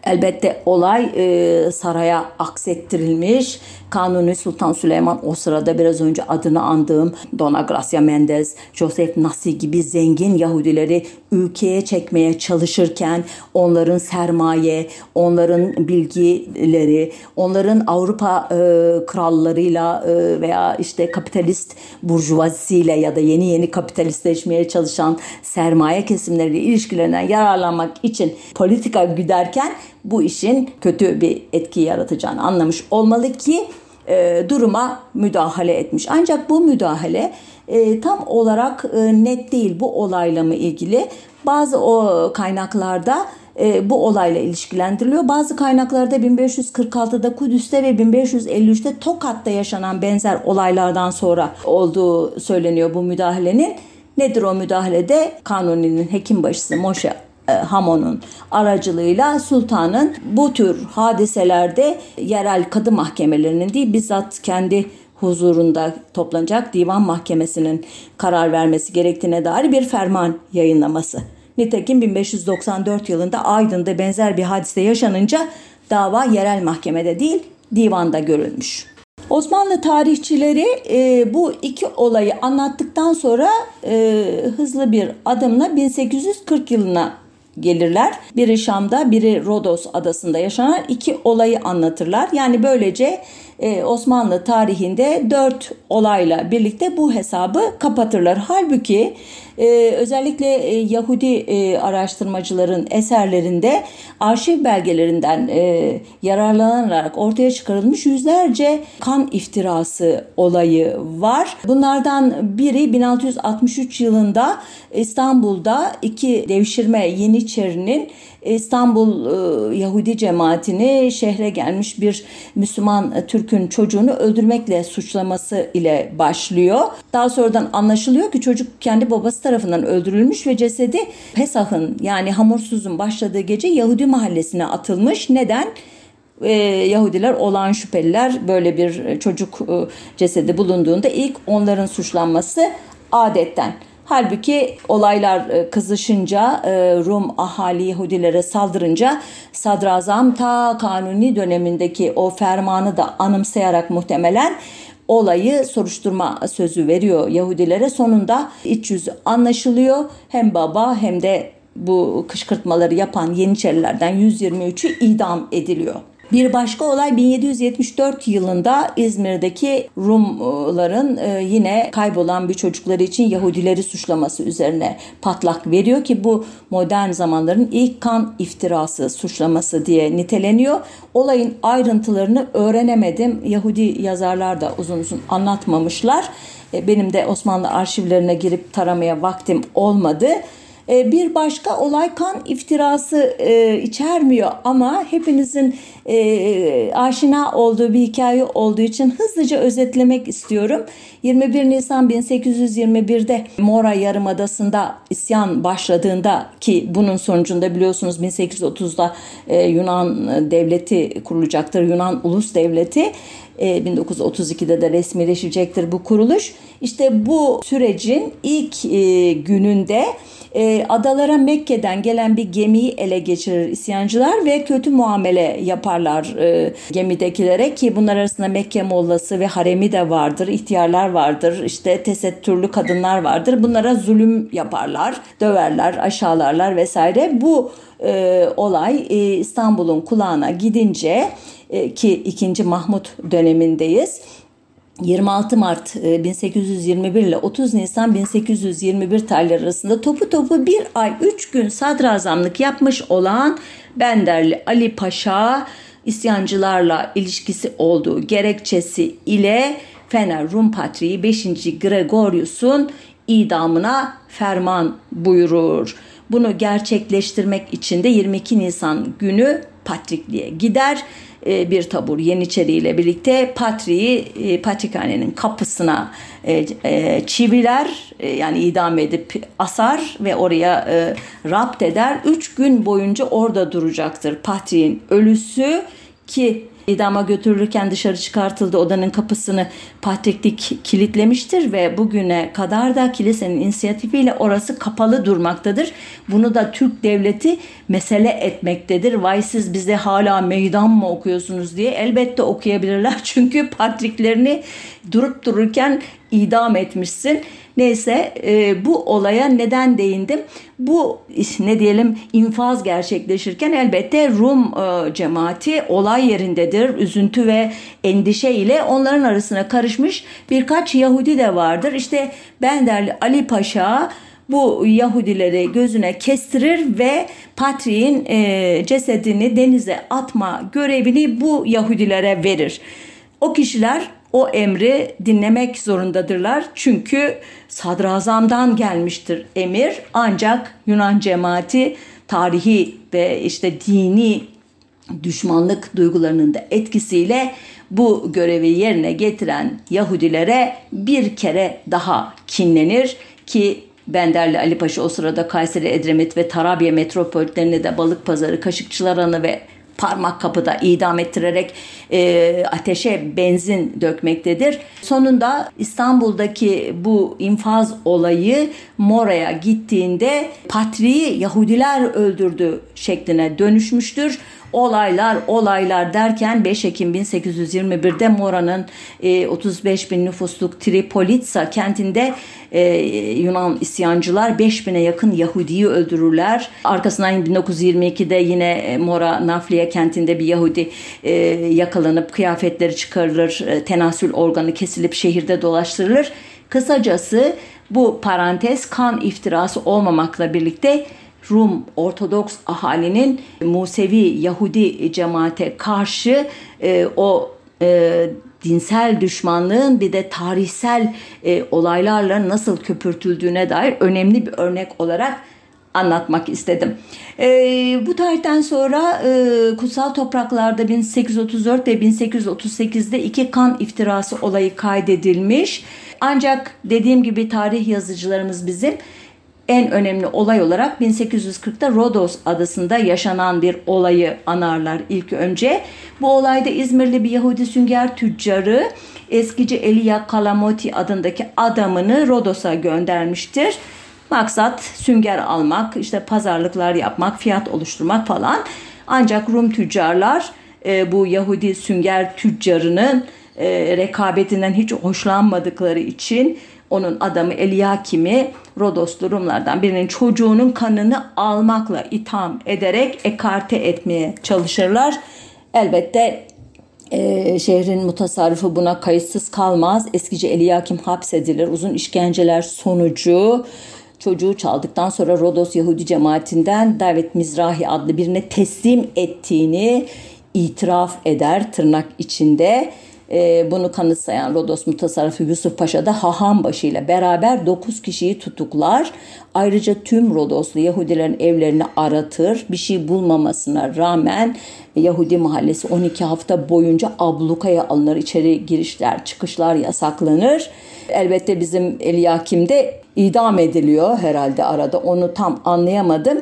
Elbette olay e, saraya aksettirilmiş. Kanuni Sultan Süleyman o sırada biraz önce adını andığım Dona Gracia Mendez, Joseph Nasi gibi zengin Yahudileri ülkeye çekmeye çalışırken onların sermaye, onların bilgileri, onların Avrupa e, krallarıyla e, veya işte kapitalist burjuvazisiyle ya da yeni yeni kapitalistleşmeye çalışan sermaye kesimleriyle ilişkilerinden yararlanmak için politika güderken bu işin kötü bir etki yaratacağını anlamış olmalı ki e, duruma müdahale etmiş. Ancak bu müdahale e, tam olarak e, net değil bu olayla mı ilgili. Bazı o kaynaklarda e, bu olayla ilişkilendiriliyor. Bazı kaynaklarda 1546'da Kudüs'te ve 1553'te Tokat'ta yaşanan benzer olaylardan sonra olduğu söyleniyor bu müdahalenin. Nedir o müdahalede? Kanuni'nin hekim başısı Moshe e, Hamon'un aracılığıyla sultanın bu tür hadiselerde yerel kadı mahkemelerinin değil bizzat kendi huzurunda toplanacak divan mahkemesinin karar vermesi gerektiğine dair bir ferman yayınlaması. Nitekim 1594 yılında Aydın'da benzer bir hadise yaşanınca dava yerel mahkemede değil divanda görülmüş. Osmanlı tarihçileri e, bu iki olayı anlattıktan sonra e, hızlı bir adımla 1840 yılına gelirler. Biri Şam'da, biri Rodos adasında yaşanan iki olayı anlatırlar. Yani böylece e, Osmanlı tarihinde dört olayla birlikte bu hesabı kapatırlar. Halbuki e, özellikle e, Yahudi e, araştırmacıların eserlerinde arşiv belgelerinden e, yararlanarak ortaya çıkarılmış yüzlerce kan iftirası olayı var. Bunlardan biri 1663 yılında İstanbul'da iki devşirme Yeniçeri'nin İstanbul e, Yahudi cemaatini şehre gelmiş bir Müslüman Türk'ün çocuğunu öldürmekle suçlaması ile başlıyor. Daha sonradan anlaşılıyor ki çocuk kendi babası tarafından öldürülmüş ve cesedi Pesah'ın yani hamursuzun başladığı gece Yahudi mahallesine atılmış. Neden? Ee, Yahudiler olan şüpheliler böyle bir çocuk e, cesedi bulunduğunda ilk onların suçlanması adetten. Halbuki olaylar e, kızışınca e, Rum ahali Yahudilere saldırınca sadrazam ta kanuni dönemindeki o fermanı da anımsayarak muhtemelen olayı soruşturma sözü veriyor Yahudilere. Sonunda iç yüzü anlaşılıyor. Hem baba hem de bu kışkırtmaları yapan Yeniçerilerden 123'ü idam ediliyor. Bir başka olay 1774 yılında İzmir'deki Rumların e, yine kaybolan bir çocukları için Yahudileri suçlaması üzerine patlak veriyor ki bu modern zamanların ilk kan iftirası suçlaması diye niteleniyor. Olayın ayrıntılarını öğrenemedim. Yahudi yazarlar da uzun uzun anlatmamışlar. E, benim de Osmanlı arşivlerine girip taramaya vaktim olmadı. E, bir başka olay kan iftirası e, içermiyor ama hepinizin e, aşina olduğu bir hikaye olduğu için hızlıca özetlemek istiyorum. 21 Nisan 1821'de Mora Yarımadası'nda isyan başladığında ki bunun sonucunda biliyorsunuz 1830'da Yunan devleti kurulacaktır. Yunan Ulus Devleti 1932'de de resmileşecektir bu kuruluş. İşte bu sürecin ilk gününde e, adalara Mekke'den gelen bir gemiyi ele geçirir isyancılar ve kötü muamele yaparlar e, gemidekilere ki bunlar arasında Mekke mollası ve haremi de vardır, ihtiyarlar vardır, işte tesettürlü kadınlar vardır. Bunlara zulüm yaparlar, döverler, aşağılarlar vesaire. Bu e, olay e, İstanbul'un kulağına gidince e, ki 2. Mahmut dönemindeyiz 26 Mart 1821 e, ile 30 Nisan 1821 tarihleri arasında topu topu bir ay 3 gün sadrazamlık yapmış olan Benderli Ali Paşa isyancılarla ilişkisi olduğu gerekçesi ile Fener Rum Patriği 5. Gregorius'un idamına ferman buyurur. Bunu gerçekleştirmek için de 22 Nisan günü Patrikli'ye gider e, bir tabur Yeniçeri ile birlikte Patri'yi e, Patrikhane'nin kapısına e, çiviler yani idam edip asar ve oraya rapt eder. Üç gün boyunca orada duracaktır Patri'nin ölüsü ki idama götürülürken dışarı çıkartıldı. Odanın kapısını patriklik kilitlemiştir ve bugüne kadar da kilisenin inisiyatifiyle orası kapalı durmaktadır. Bunu da Türk devleti mesele etmektedir. Vay siz bize hala meydan mı okuyorsunuz diye elbette okuyabilirler. *laughs* Çünkü patriklerini durup dururken idam etmişsin. Neyse e, bu olaya neden değindim? Bu ne diyelim infaz gerçekleşirken elbette Rum e, cemaati olay yerindedir. Üzüntü ve endişe ile onların arasına karışmış birkaç Yahudi de vardır. İşte Benderli Ali Paşa bu Yahudileri gözüne kestirir ve Patriğin e, cesedini denize atma görevini bu Yahudilere verir. O kişiler o emri dinlemek zorundadırlar. Çünkü sadrazamdan gelmiştir emir. Ancak Yunan cemaati tarihi ve işte dini düşmanlık duygularının da etkisiyle bu görevi yerine getiren Yahudilere bir kere daha kinlenir ki Benderli Ali Paşa o sırada Kayseri, Edremit ve Tarabya metropollerine de balık pazarı, kaşıkçılar anı ve parmak kapıda idam ettirerek e, ateşe benzin dökmektedir. Sonunda İstanbul'daki bu infaz olayı Mora'ya gittiğinde patriği Yahudiler öldürdü şekline dönüşmüştür olaylar olaylar derken 5 Ekim 1821'de Mora'nın 35 e, bin nüfusluk Tripolitsa kentinde e, Yunan isyancılar 5000'e yakın Yahudi'yi öldürürler. Arkasından 1922'de yine e, Mora Nafliye kentinde bir Yahudi yakalanıp kıyafetleri çıkarılır, tenasül organı kesilip şehirde dolaştırılır. Kısacası bu parantez kan iftirası olmamakla birlikte Rum Ortodoks ahalinin Musevi Yahudi cemaate karşı e, o e, dinsel düşmanlığın bir de tarihsel e, olaylarla nasıl köpürtüldüğüne dair önemli bir örnek olarak anlatmak istedim. E, bu tarihten sonra e, kutsal topraklarda 1834 ve 1838'de iki kan iftirası olayı kaydedilmiş. Ancak dediğim gibi tarih yazıcılarımız bizim en önemli olay olarak 1840'ta Rodos adasında yaşanan bir olayı anarlar ilk önce. Bu olayda İzmirli bir Yahudi sünger tüccarı eskici Elia Kalamoti adındaki adamını Rodos'a göndermiştir. Maksat sünger almak, işte pazarlıklar yapmak, fiyat oluşturmak falan. Ancak Rum tüccarlar e, bu Yahudi sünger tüccarının e, rekabetinden hiç hoşlanmadıkları için onun adamı Eliakim'i Rodos durumlardan birinin çocuğunun kanını almakla itham ederek ekarte etmeye çalışırlar. Elbette e, şehrin mutasarrıfı buna kayıtsız kalmaz. Eskici Eliakim hapsedilir. Uzun işkenceler sonucu çocuğu çaldıktan sonra Rodos Yahudi cemaatinden David Mizrahi adlı birine teslim ettiğini itiraf eder tırnak içinde e, bunu kanıtsayan Rodos Mutasarrıfı Yusuf Paşa da Hahambaşı ile beraber 9 kişiyi tutuklar. Ayrıca tüm Rodoslu Yahudilerin evlerini aratır. Bir şey bulmamasına rağmen Yahudi mahallesi 12 hafta boyunca ablukaya alınır. İçeri girişler, çıkışlar yasaklanır. Elbette bizim Eliyakim de idam ediliyor herhalde arada. Onu tam anlayamadım.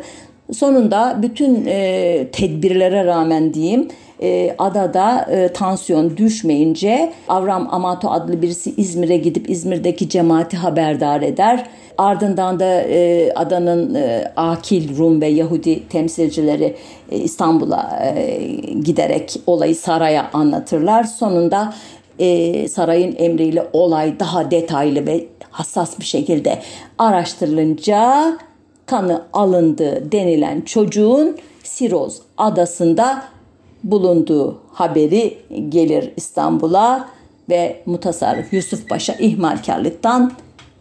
Sonunda bütün e, tedbirlere rağmen diyeyim e, adada e, tansiyon düşmeyince Avram Amato adlı birisi İzmir'e gidip İzmir'deki cemaati haberdar eder. Ardından da e, adanın e, akil Rum ve Yahudi temsilcileri e, İstanbul'a e, giderek olayı saraya anlatırlar. Sonunda e, sarayın emriyle olay daha detaylı ve hassas bir şekilde araştırılınca kanı alındı denilen çocuğun Siroz adasında bulunduğu haberi gelir İstanbul'a ve mutasarrıf Yusuf Paşa ihmalkarlıktan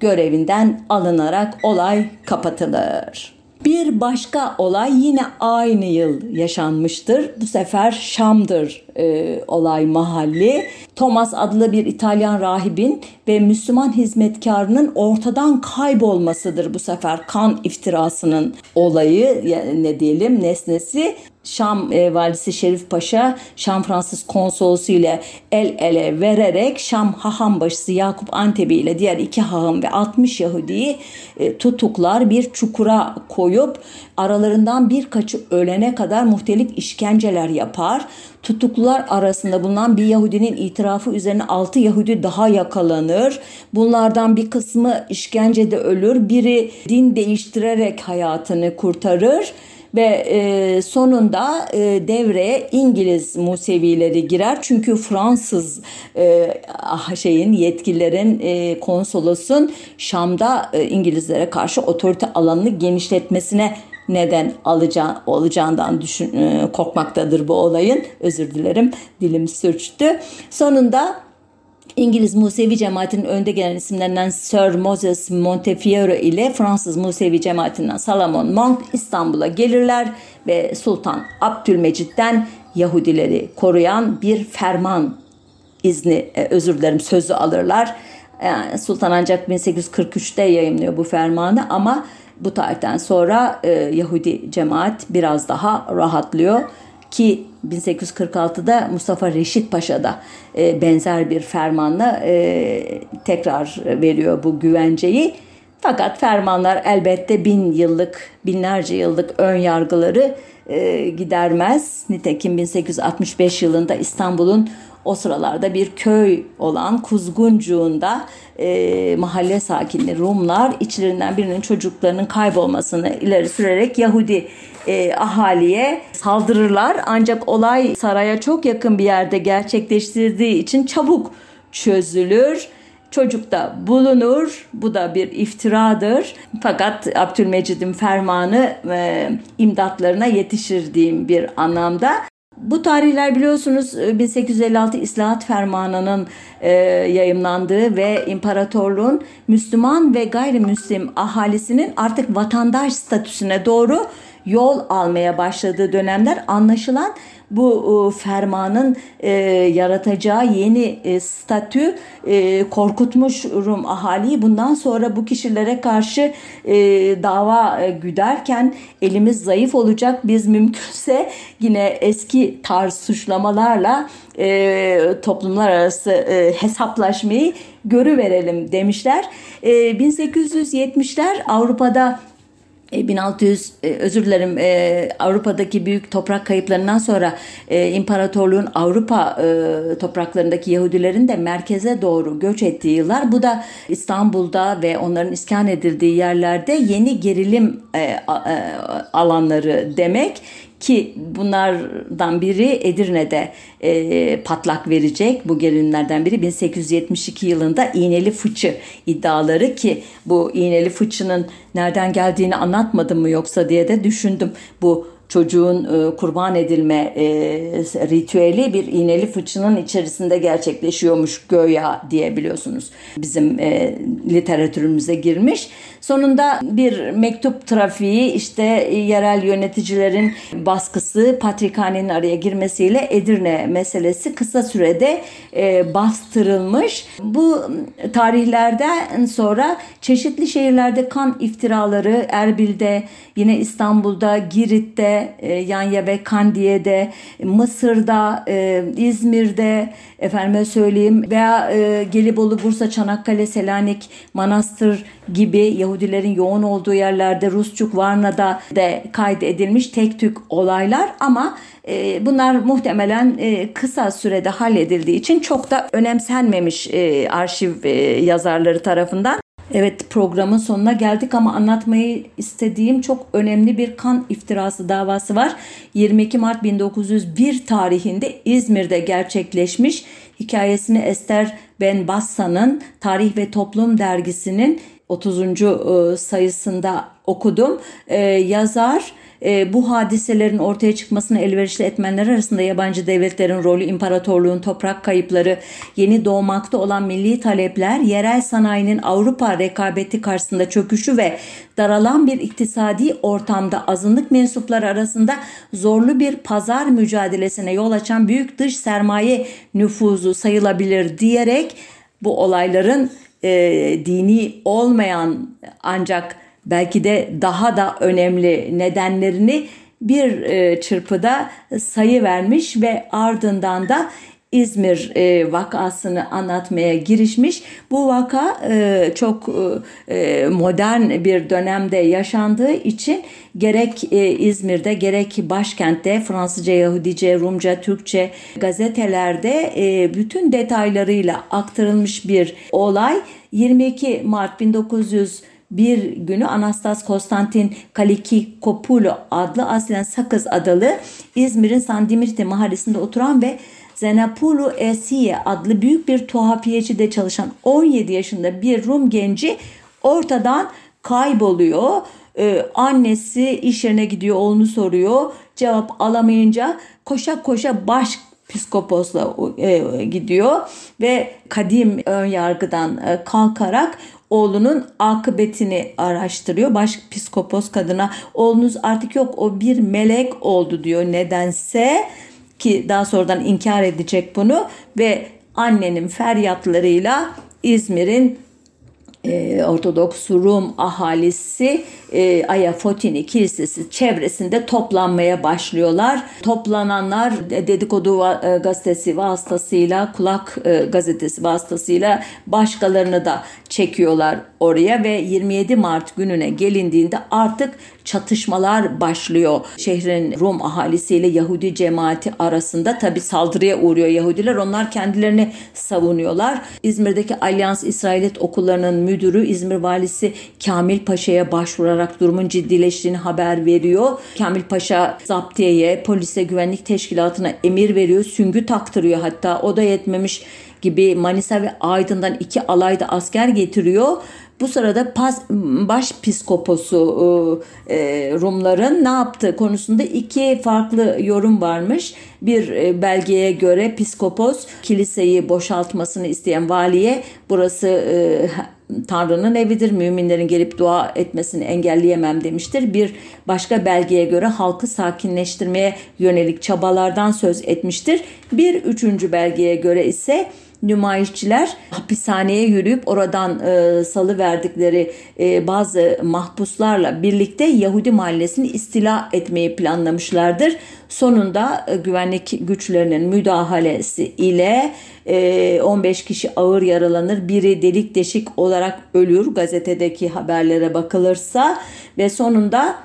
görevinden alınarak olay kapatılır. Bir başka olay yine aynı yıl yaşanmıştır. Bu sefer Şam'dır e, olay mahalli. Thomas adlı bir İtalyan rahibin ve Müslüman hizmetkarının ortadan kaybolmasıdır bu sefer kan iftirasının olayı ne diyelim nesnesi. Şam e, valisi Şerif Paşa Şam Fransız konsolosu ile el ele vererek Şam haham başısı Yakup Antebi ile diğer iki haham ve 60 Yahudi'yi e, tutuklar bir çukura koyup aralarından birkaçı ölene kadar muhtelif işkenceler yapar tutuklular arasında bulunan bir Yahudinin itirafı üzerine 6 Yahudi daha yakalanır. Bunlardan bir kısmı işkencede ölür, biri din değiştirerek hayatını kurtarır ve e, sonunda e, devreye İngiliz Musevileri girer çünkü Fransız e, ah, şeyin yetkililerin e, konsolosun Şam'da e, İngilizlere karşı otorite alanını genişletmesine neden alacağı, olacağından düşün, e, korkmaktadır bu olayın. Özür dilerim dilim sürçtü. Sonunda İngiliz Musevi cemaatinin önde gelen isimlerinden Sir Moses Montefiore ile Fransız Musevi cemaatinden Salomon Monk İstanbul'a gelirler ve Sultan Abdülmecit'ten Yahudileri koruyan bir ferman izni, e, özür dilerim sözü alırlar. Yani Sultan ancak 1843'te yayınlıyor bu fermanı ama bu tarihten sonra e, Yahudi cemaat biraz daha rahatlıyor ki 1846'da Mustafa Reşit Paşa da e, benzer bir fermanla e, tekrar veriyor bu güvenceyi. Fakat fermanlar elbette bin yıllık, binlerce yıllık ön yargıları e, gidermez. Nitekim 1865 yılında İstanbul'un o sıralarda bir köy olan Kuzguncuğunda e, mahalle sakinleri Rumlar içlerinden birinin çocuklarının kaybolmasını ileri sürerek Yahudi e, ahaliye saldırırlar. Ancak olay saraya çok yakın bir yerde gerçekleştirdiği için çabuk çözülür. Çocuk da bulunur. Bu da bir iftiradır. Fakat Abdülmecid'in fermanı e, imdatlarına yetişir diyeyim bir anlamda. Bu tarihler biliyorsunuz 1856 e, İslahat Fermanı'nın e, yayımlandığı ve imparatorluğun Müslüman ve gayrimüslim ahalisinin artık vatandaş statüsüne doğru yol almaya başladığı dönemler anlaşılan bu e, fermanın e, yaratacağı yeni e, statü e, korkutmuş Rum ahaliyi. Bundan sonra bu kişilere karşı e, dava e, güderken elimiz zayıf olacak. Biz mümkünse yine eski tarz suçlamalarla e, toplumlar arası e, hesaplaşmayı görüverelim demişler. E, 1870'ler Avrupa'da 1600 e, e, özür dilerim e, Avrupa'daki büyük toprak kayıplarından sonra imparatorluğun Avrupa topraklarındaki Yahudilerin de merkeze doğru göç ettiği yıllar. Bu da İstanbul'da ve onların iskan edildiği yerlerde yeni gerilim alanları demek ki bunlardan biri Edirne'de e, patlak verecek. Bu gerilimlerden biri 1872 yılında iğneli fıçı iddiaları ki bu iğneli fıçının nereden geldiğini anlatmadım mı yoksa diye de düşündüm. Bu çocuğun e, kurban edilme e, ritüeli bir iğneli fıçının içerisinde gerçekleşiyormuş göya diyebiliyorsunuz. Bizim e, literatürümüze girmiş. Sonunda bir mektup trafiği işte yerel yöneticilerin baskısı Patrikhane'nin araya girmesiyle Edirne meselesi kısa sürede e, bastırılmış. Bu tarihlerden sonra çeşitli şehirlerde kan iftiraları Erbil'de, yine İstanbul'da, Girit'te, e, Yanya ve Kandiye'de, Mısır'da, e, İzmir'de, efendime söyleyeyim veya e, Gelibolu, Bursa, Çanakkale, Selanik, Manastır gibi Yahudilerin yoğun olduğu yerlerde Rusçuk, Varna'da de kaydedilmiş tek tük olaylar ama e, bunlar muhtemelen e, kısa sürede halledildiği için çok da önemsenmemiş e, arşiv e, yazarları tarafından. Evet programın sonuna geldik ama anlatmayı istediğim çok önemli bir kan iftirası davası var. 22 Mart 1901 tarihinde İzmir'de gerçekleşmiş. Hikayesini Ester Ben Bassa'nın Tarih ve Toplum dergisinin 30. E, sayısında okudum. E, yazar e, bu hadiselerin ortaya çıkmasını elverişli etmenler arasında yabancı devletlerin rolü, imparatorluğun toprak kayıpları, yeni doğmakta olan milli talepler, yerel sanayinin Avrupa rekabeti karşısında çöküşü ve daralan bir iktisadi ortamda azınlık mensupları arasında zorlu bir pazar mücadelesine yol açan büyük dış sermaye nüfuzu sayılabilir diyerek bu olayların e, dini olmayan ancak belki de daha da önemli nedenlerini bir e, çırpıda sayı vermiş ve ardından da İzmir e, vakasını anlatmaya girişmiş. Bu vaka e, çok modern bir dönemde yaşandığı için gerek İzmir'de gerek başkentte Fransızca, Yahudice, Rumca, Türkçe gazetelerde bütün detaylarıyla aktarılmış bir olay. 22 Mart 1900 bir günü Anastas Konstantin Kalikikopulo adlı aslen Sakız adalı İzmir'in Sandimirte mahallesinde oturan ve Zenapulu Esiye adlı büyük bir tuhafiyecide çalışan 17 yaşında bir Rum genci ortadan kayboluyor. Ee, annesi iş yerine gidiyor oğlunu soruyor. Cevap alamayınca koşa koşa baş psikoposla e, gidiyor ve kadim ön yargıdan e, kalkarak oğlunun akıbetini araştırıyor. Baş psikopos kadına oğlunuz artık yok o bir melek oldu diyor nedense ki daha sonradan inkar edecek bunu ve annenin feryatlarıyla İzmir'in e, Ortodoks Rum ahalisi e, Ayafotini Kilisesi çevresinde toplanmaya başlıyorlar. Toplananlar dedikodu e, gazetesi vasıtasıyla, kulak e, gazetesi vasıtasıyla başkalarını da çekiyorlar oraya ve 27 Mart gününe gelindiğinde artık çatışmalar başlıyor. Şehrin Rum ahalisiyle Yahudi cemaati arasında tabi saldırıya uğruyor Yahudiler. Onlar kendilerini savunuyorlar. İzmir'deki Alyans İsrailit okullarının müdürü İzmir valisi Kamil Paşa'ya başvurarak durumun ciddileştiğini haber veriyor. Kamil Paşa zaptiyeye, polise, güvenlik teşkilatına emir veriyor. Süngü taktırıyor hatta o da yetmemiş gibi Manisa ve Aydın'dan iki alayda asker getiriyor. Bu sırada pas, baş psikoposu e, e, Rumların ne yaptığı konusunda iki farklı yorum varmış. Bir e, belgeye göre psikopos kiliseyi boşaltmasını isteyen valiye burası e, Tanrı'nın evidir. Müminlerin gelip dua etmesini engelleyemem demiştir. Bir başka belgeye göre halkı sakinleştirmeye yönelik çabalardan söz etmiştir. Bir üçüncü belgeye göre ise nümayişçiler hapishaneye yürüyüp oradan e, salı verdikleri e, bazı mahpuslarla birlikte Yahudi mahallesini istila etmeyi planlamışlardır. Sonunda e, güvenlik güçlerinin müdahalesi ile e, 15 kişi ağır yaralanır, biri delik deşik olarak ölür gazetedeki haberlere bakılırsa ve sonunda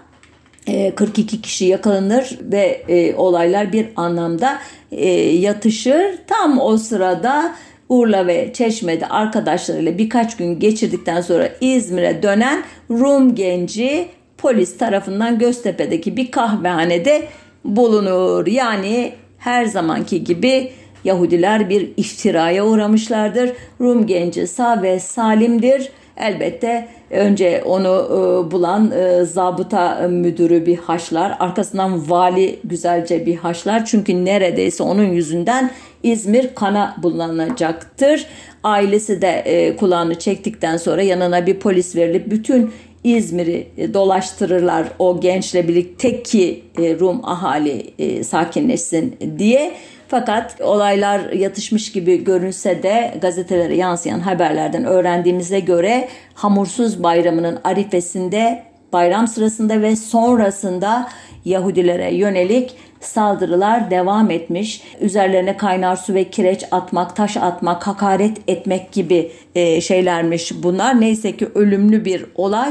42 e, kişi yakalanır ve e, olaylar bir anlamda e, yatışır. Tam o sırada Urla ve Çeşme'de arkadaşlarıyla birkaç gün geçirdikten sonra İzmir'e dönen Rum genci polis tarafından Göztepe'deki bir kahvehanede bulunur. Yani her zamanki gibi Yahudiler bir iftiraya uğramışlardır. Rum genci sağ ve salimdir. Elbette önce onu e, bulan e, zabıta müdürü bir haşlar. Arkasından vali güzelce bir haşlar. Çünkü neredeyse onun yüzünden İzmir kana bulanacaktır. Ailesi de e, kulağını çektikten sonra yanına bir polis verilip bütün İzmir'i e, dolaştırırlar o gençle birlikte ki e, Rum ahali e, sakinleşsin diye. Fakat olaylar yatışmış gibi görünse de gazetelere yansıyan haberlerden öğrendiğimize göre Hamursuz Bayramı'nın arifesinde bayram sırasında ve sonrasında Yahudilere yönelik saldırılar devam etmiş. Üzerlerine kaynar su ve kireç atmak, taş atmak, hakaret etmek gibi e, şeylermiş bunlar. Neyse ki ölümlü bir olay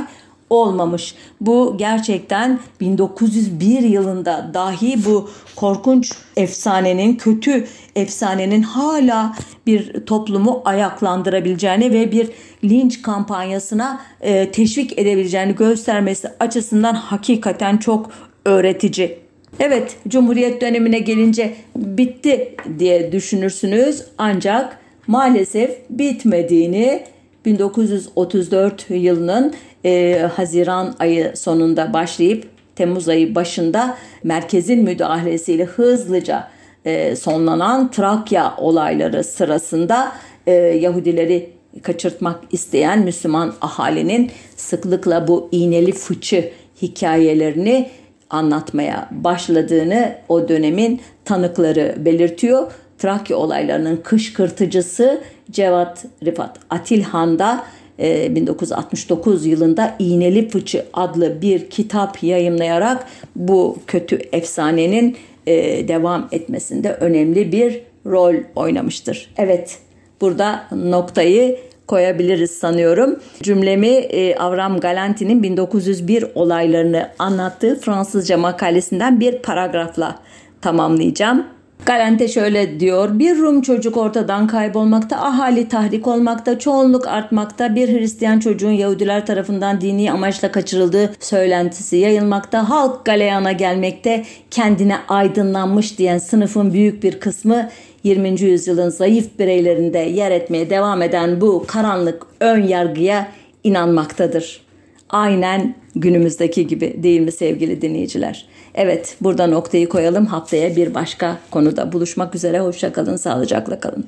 olmamış. Bu gerçekten 1901 yılında dahi bu korkunç efsanenin, kötü efsanenin hala bir toplumu ayaklandırabileceğini ve bir linç kampanyasına e, teşvik edebileceğini göstermesi açısından hakikaten çok öğretici. Evet, Cumhuriyet dönemine gelince bitti diye düşünürsünüz ancak maalesef bitmediğini 1934 yılının e, Haziran ayı sonunda başlayıp Temmuz ayı başında merkezin müdahalesiyle hızlıca e, sonlanan Trakya olayları sırasında e, Yahudileri kaçırtmak isteyen Müslüman ahalinin sıklıkla bu iğneli fıçı hikayelerini anlatmaya başladığını o dönemin tanıkları belirtiyor. Trakya olaylarının kışkırtıcısı Cevat Rifat Atilhan da 1969 yılında İğneli Fıçı adlı bir kitap yayımlayarak bu kötü efsanenin e, devam etmesinde önemli bir rol oynamıştır. Evet burada noktayı koyabiliriz sanıyorum. Cümlemi e, Avram Galanti'nin 1901 olaylarını anlattığı Fransızca makalesinden bir paragrafla tamamlayacağım. Galante şöyle diyor. Bir Rum çocuk ortadan kaybolmakta, ahali tahrik olmakta, çoğunluk artmakta, bir Hristiyan çocuğun Yahudiler tarafından dini amaçla kaçırıldığı söylentisi yayılmakta, halk galeyana gelmekte, kendine aydınlanmış diyen sınıfın büyük bir kısmı 20. yüzyılın zayıf bireylerinde yer etmeye devam eden bu karanlık ön yargıya inanmaktadır. Aynen günümüzdeki gibi değil mi sevgili dinleyiciler? Evet burada noktayı koyalım haftaya bir başka konuda buluşmak üzere hoşçakalın sağlıcakla kalın.